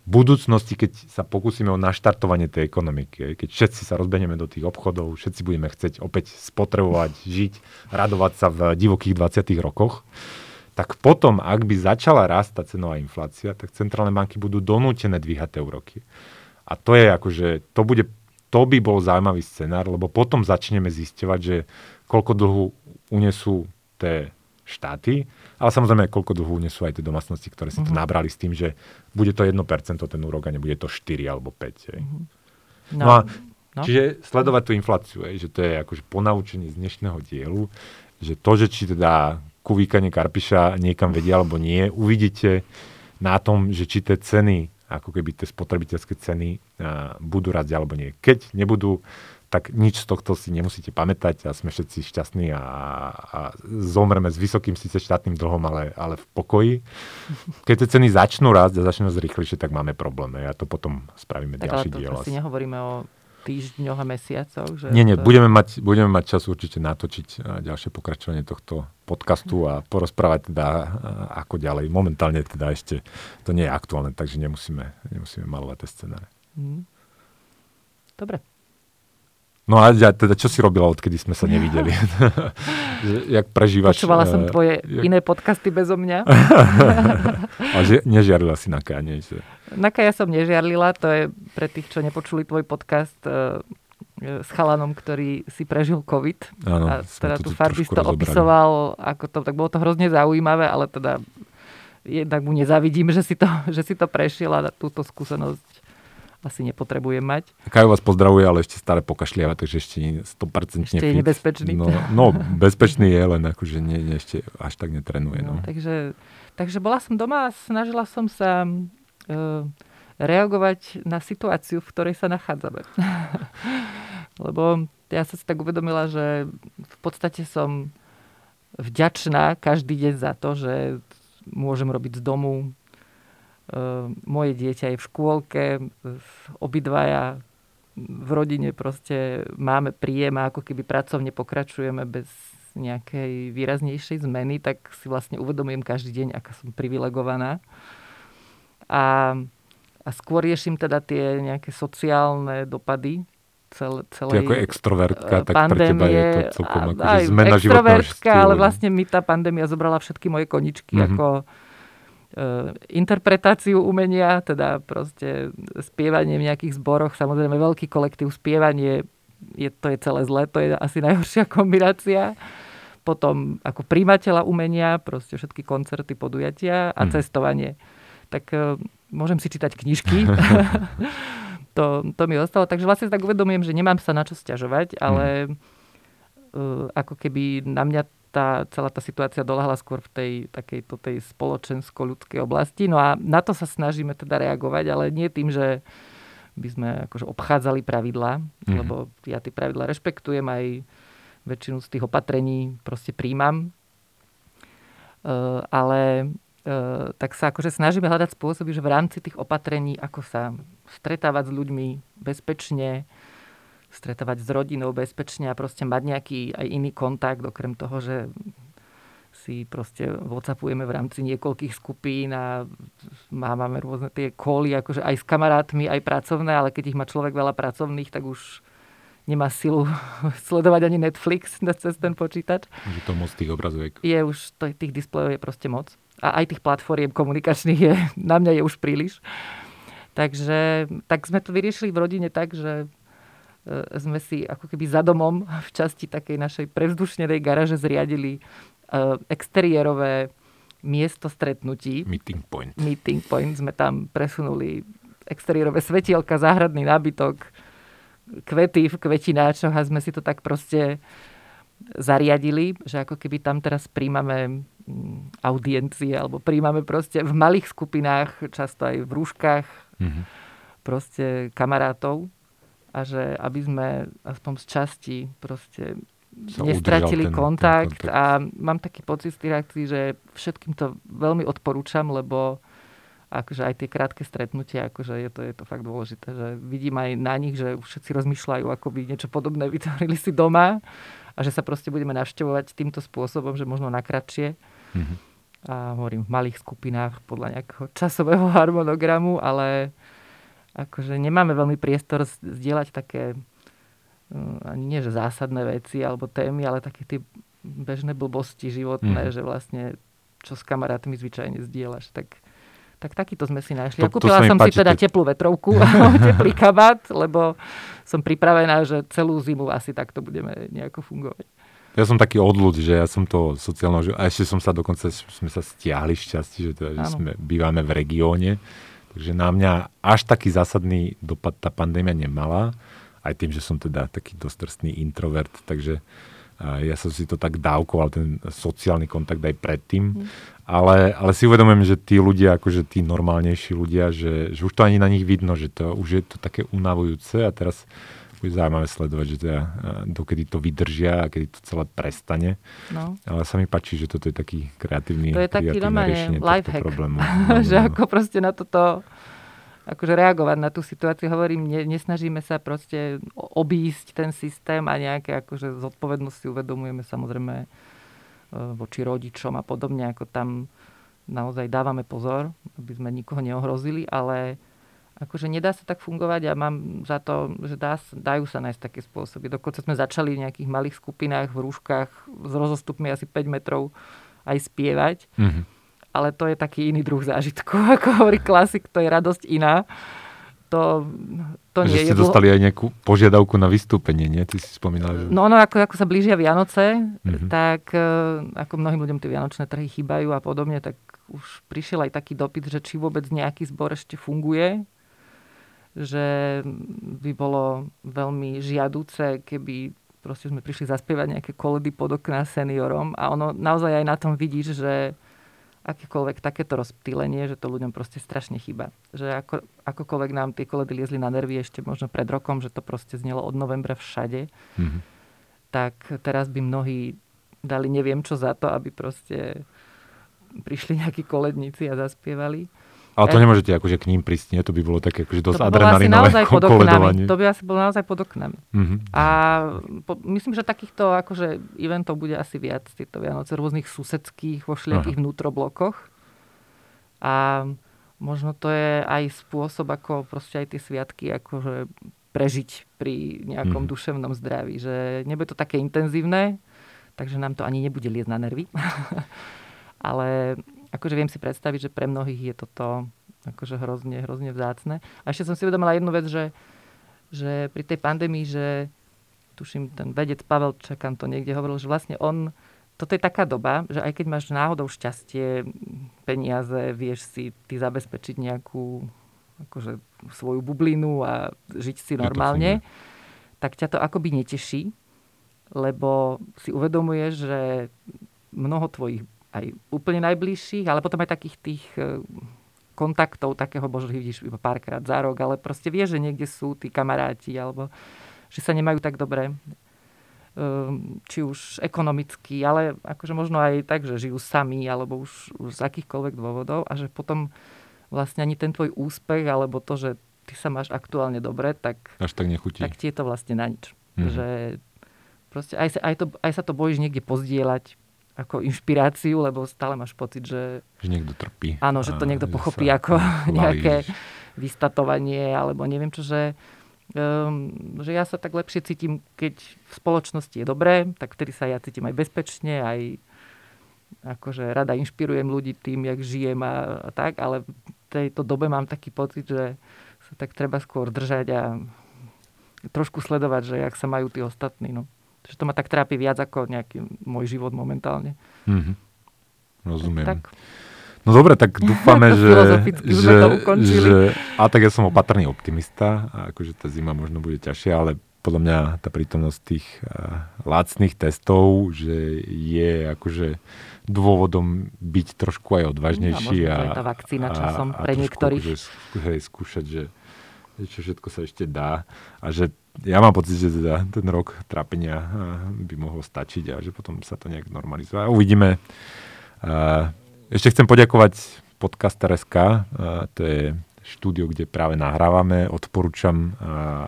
budúcnosti, keď sa pokúsime o naštartovanie tej ekonomiky, keď všetci sa rozbenieme do tých obchodov, všetci budeme chcieť opäť spotrebovať, žiť, radovať sa v divokých 20. rokoch, tak potom, ak by začala rásť tá cenová inflácia, tak centrálne banky budú donútené dvíhať tie úroky. A to je akože, to bude, to by bol zaujímavý scenár, lebo potom začneme zisťovať, že koľko dlhu unesú tie štáty, ale samozrejme, koľko dlhu unesú aj tie domácnosti, ktoré si uh-huh. to mhm. nabrali s tým, že bude to 1% ten úrok a nebude to 4 alebo 5. Uh-huh. No. no a no. čiže sledovať tú infláciu, že to je akože ponaučenie z dnešného dielu, že to, že či teda kuvíkanie Karpiša niekam vedia alebo nie, uvidíte na tom, že či tie ceny ako keby tie spotrebiteľské ceny budú rásť alebo nie. Keď nebudú, tak nič z tohto si nemusíte pamätať a sme všetci šťastní a, a zomreme s vysokým síce štátnym dlhom, ale, ale v pokoji. Keď tie ceny začnú rásť a začnú rýchlejšie, tak máme problém. A to potom spravíme tak ďalší diel.
Tak ale to si nehovoríme o týždňoch a mesiacoch? Že
nie, nie, to... budeme, mať, budeme mať čas určite natočiť ďalšie pokračovanie tohto podcastu a porozprávať teda ako ďalej. Momentálne teda ešte to nie je aktuálne, takže nemusíme, nemusíme malovať tie scenáre. Mm.
Dobre.
No a teda čo si robila, odkedy sme sa nevideli? Jak prežívaš?
Počúvala som eh, tvoje jak... iné podcasty bezo mňa.
a že, nežiarila si na káne? Že...
Na ja som nežiarlila, to je pre tých, čo nepočuli tvoj podcast uh, s chalanom, ktorý si prežil COVID.
Áno,
a teda tu farbisto opisoval, ako to, tak bolo to hrozne zaujímavé, ale teda jednak mu nezavidím, že si to, že si to prešiel a túto skúsenosť asi nepotrebujem mať.
Kajo vás pozdravuje, ale ešte stále pokašliava, takže ešte nie 100%
Ešte je nebezpečný.
No, no, bezpečný je, len akože nie, nie, ešte až tak netrenuje. No.
No, takže, takže bola som doma a snažila som sa uh, reagovať na situáciu, v ktorej sa nachádzame. Lebo ja som si tak uvedomila, že v podstate som vďačná každý deň za to, že môžem robiť z domu, moje dieťa je v škôlke, obidvaja v rodine proste máme príjem a ako keby pracovne pokračujeme bez nejakej výraznejšej zmeny, tak si vlastne uvedomujem každý deň, aká som privilegovaná. A, a skôr riešim teda tie nejaké sociálne dopady celé, celej
Ty ako extrovertka, tak pandémie, pre teba je to celkom ako,
aj zmena extrovertka, ale vlastne mi tá pandémia zobrala všetky moje koničky, mm-hmm. ako interpretáciu umenia, teda proste spievanie v nejakých zboroch, samozrejme veľký kolektív spievanie, je, to je celé zlé, to je asi najhoršia kombinácia. Potom ako príjmateľa umenia, proste všetky koncerty, podujatia a hmm. cestovanie. tak uh, môžem si čítať knižky. to, to mi ostalo. Takže vlastne tak uvedomujem, že nemám sa na čo stiažovať, ale uh, ako keby na mňa tá, celá tá situácia doľahla skôr v tej takejto tej spoločensko-ľudskej oblasti. No a na to sa snažíme teda reagovať, ale nie tým, že by sme akože obchádzali pravidlá, mm-hmm. lebo ja tie pravidlá rešpektujem, aj väčšinu z tých opatrení proste príjmam. Uh, ale uh, tak sa akože snažíme hľadať spôsoby, že v rámci tých opatrení, ako sa stretávať s ľuďmi bezpečne, stretávať s rodinou bezpečne a proste mať nejaký aj iný kontakt, okrem toho, že si proste whatsappujeme v rámci niekoľkých skupín a máme rôzne tie kóly, akože aj s kamarátmi, aj pracovné, ale keď ich má človek veľa pracovných, tak už nemá silu sledovať ani Netflix cez ten počítač.
Je to moc tých obrazoviek.
Je už, tých displejov je proste moc. A aj tých platformiem komunikačných je, na mňa je už príliš. Takže tak sme to vyriešili v rodine tak, že sme si ako keby za domom v časti takej našej prevzdušnenej garaže zriadili e, exteriérové miesto stretnutí.
Meeting point.
Meeting point. Sme tam presunuli exteriérové svetielka, záhradný nábytok, kvety v kvetináčoch a sme si to tak proste zariadili, že ako keby tam teraz príjmame mm, audiencie alebo príjmame proste v malých skupinách, často aj v rúškach, mm-hmm. proste kamarátov a že aby sme aspoň z časti proste sa nestratili ten, kontakt, ten kontakt. a mám taký pocit z tých reakcií, že všetkým to veľmi odporúčam, lebo akože aj tie krátke stretnutia, akože je to, je to fakt dôležité, že vidím aj na nich, že všetci rozmýšľajú, ako by niečo podobné vytvorili si doma a že sa proste budeme navštevovať týmto spôsobom, že možno na kratšie. Mm-hmm a hovorím v malých skupinách podľa nejakého časového harmonogramu, ale akože nemáme veľmi priestor zdieľať také mm, ani nie, že zásadné veci alebo témy, ale také tie bežné blbosti životné, mm. že vlastne čo s kamarátmi zvyčajne zdieľaš, tak tak takýto sme si našli. To, Kúpila som páči, si teda teplú vetrovku, teplý kabát, lebo som pripravená, že celú zimu asi takto budeme nejako fungovať.
Ja som taký odľud, že ja som to sociálno, a ešte som sa dokonca, sme sa stiahli šťastie, že, teda, že sme, bývame v regióne, takže na mňa až taký zásadný dopad tá pandémia nemala, aj tým, že som teda taký dostrstný introvert, takže ja som si to tak dávkoval, ten sociálny kontakt aj predtým, mm. ale, ale si uvedomujem, že tí ľudia, akože tí normálnejší ľudia, že, že už to ani na nich vidno, že to už je to také unavujúce a teraz bude zaujímavé sledovať, že teda, dokedy to vydržia a kedy to celé prestane. No. Ale sa mi páči, že toto je taký kreatívny,
to je taký riešenie life hack. problému. No, že no. ako proste na toto akože reagovať na tú situáciu. Hovorím, ne, nesnažíme sa proste obísť ten systém a nejaké akože zodpovednosti uvedomujeme samozrejme e, voči rodičom a podobne, ako tam naozaj dávame pozor, aby sme nikoho neohrozili, ale akože nedá sa tak fungovať a mám za to, že dá, dajú sa nájsť také spôsoby. Dokonca sme začali v nejakých malých skupinách, v rúškach s rozostupmi asi 5 metrov aj spievať. Mm-hmm. Ale to je taký iný druh zážitku. Ako hovorí klasik, to je radosť iná. To, to
nie
že
ste je dostali aj nejakú požiadavku na vystúpenie, nie? Ty si spomínal,
že... No, no ako, ako sa blížia Vianoce, mm-hmm. tak e, ako mnohým ľuďom tie vianočné trhy chýbajú a podobne, tak už prišiel aj taký dopyt, že či vôbec nejaký zbor ešte funguje že by bolo veľmi žiaduce, keby proste sme prišli zaspievať nejaké koledy pod okná seniorom a ono naozaj aj na tom vidíš, že akékoľvek takéto rozptýlenie, že to ľuďom proste strašne chyba. Že ako, akokoľvek nám tie koledy liezli na nervy ešte možno pred rokom, že to proste znelo od novembra všade, mm-hmm. tak teraz by mnohí dali neviem čo za to, aby proste prišli nejakí koledníci a zaspievali.
Ale to nemôžete akože k ním prísť, nie? To by bolo také akože dosť to adrenalinové koledovanie.
To by asi bolo naozaj pod oknami. Mm-hmm. A po, myslím, že takýchto akože eventov bude asi viac tieto Vianoce, rôznych susedských, vo všelijakých vnútroblokoch. A možno to je aj spôsob, ako proste aj tie sviatky akože prežiť pri nejakom mm. duševnom zdraví. Že nebude to také intenzívne, takže nám to ani nebude liezť na nervy. Ale akože viem si predstaviť, že pre mnohých je toto akože hrozne, hrozne vzácne. A ešte som si uvedomila jednu vec, že, že pri tej pandémii, že tuším, ten vedec Pavel Čakan to niekde hovoril, že vlastne on toto je taká doba, že aj keď máš náhodou šťastie, peniaze, vieš si ty zabezpečiť nejakú akože, svoju bublinu a žiť si normálne, tak ťa to akoby neteší, lebo si uvedomuješ, že mnoho tvojich aj úplne najbližších, ale potom aj takých tých e, kontaktov takého možno vidíš iba párkrát za rok, ale proste vieš, že niekde sú tí kamaráti, alebo že sa nemajú tak dobre Ehm, či už ekonomicky, ale akože možno aj tak, že žijú sami alebo už, už z akýchkoľvek dôvodov a že potom vlastne ani ten tvoj úspech alebo to, že ty sa máš aktuálne dobre, tak,
Až tak, nechutí.
tak ti je to vlastne na nič. Mm. Že proste aj sa, aj, to, aj sa to bojíš niekde pozdieľať ako inšpiráciu, lebo stále máš pocit, že...
Že niekto trpí.
Áno, že to niekto pochopí ako nejaké vystatovanie alebo neviem čo, že um, že ja sa tak lepšie cítim, keď v spoločnosti je dobré, tak vtedy sa ja cítim aj bezpečne, aj akože rada inšpirujem ľudí tým, jak žijem a, a tak, ale v tejto dobe mám taký pocit, že sa tak treba skôr držať a trošku sledovať, že jak sa majú tí ostatní. No. Že to ma tak trápi viac ako nejaký môj život momentálne.
Mm-hmm. Rozumiem. Tak, tak. No dobre, tak dúfame, že, že, že... A tak ja som opatrný optimista. A akože tá zima možno bude ťažšia, ale podľa mňa tá prítomnosť tých uh, lacných testov, že je akože dôvodom byť trošku aj odvážnejší.
No, a, a tá vakcína časom a, pre a niektorých.
Že, hej, skúšať, že čo všetko sa ešte dá a že ja mám pocit, že teda ten rok trápenia by mohol stačiť a že potom sa to nejak normalizuje. A uvidíme. Ešte chcem poďakovať podcast.sk, to je štúdio, kde práve nahrávame. Odporúčam,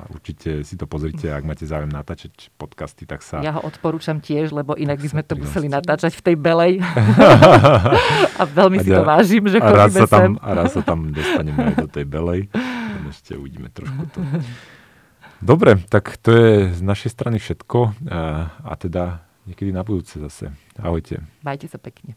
určite si to pozrite, ak máte záujem natáčať podcasty, tak sa...
Ja ho odporúčam tiež, lebo inak by sme to museli natáčať v tej belej. a veľmi a si to vážim, že
a raz sa tam, A raz sa tam dostaneme aj do tej belej. Ešte uvidíme trošku to. Dobre, tak to je z našej strany všetko. A teda niekedy na budúce zase. Ahojte.
Majte sa pekne.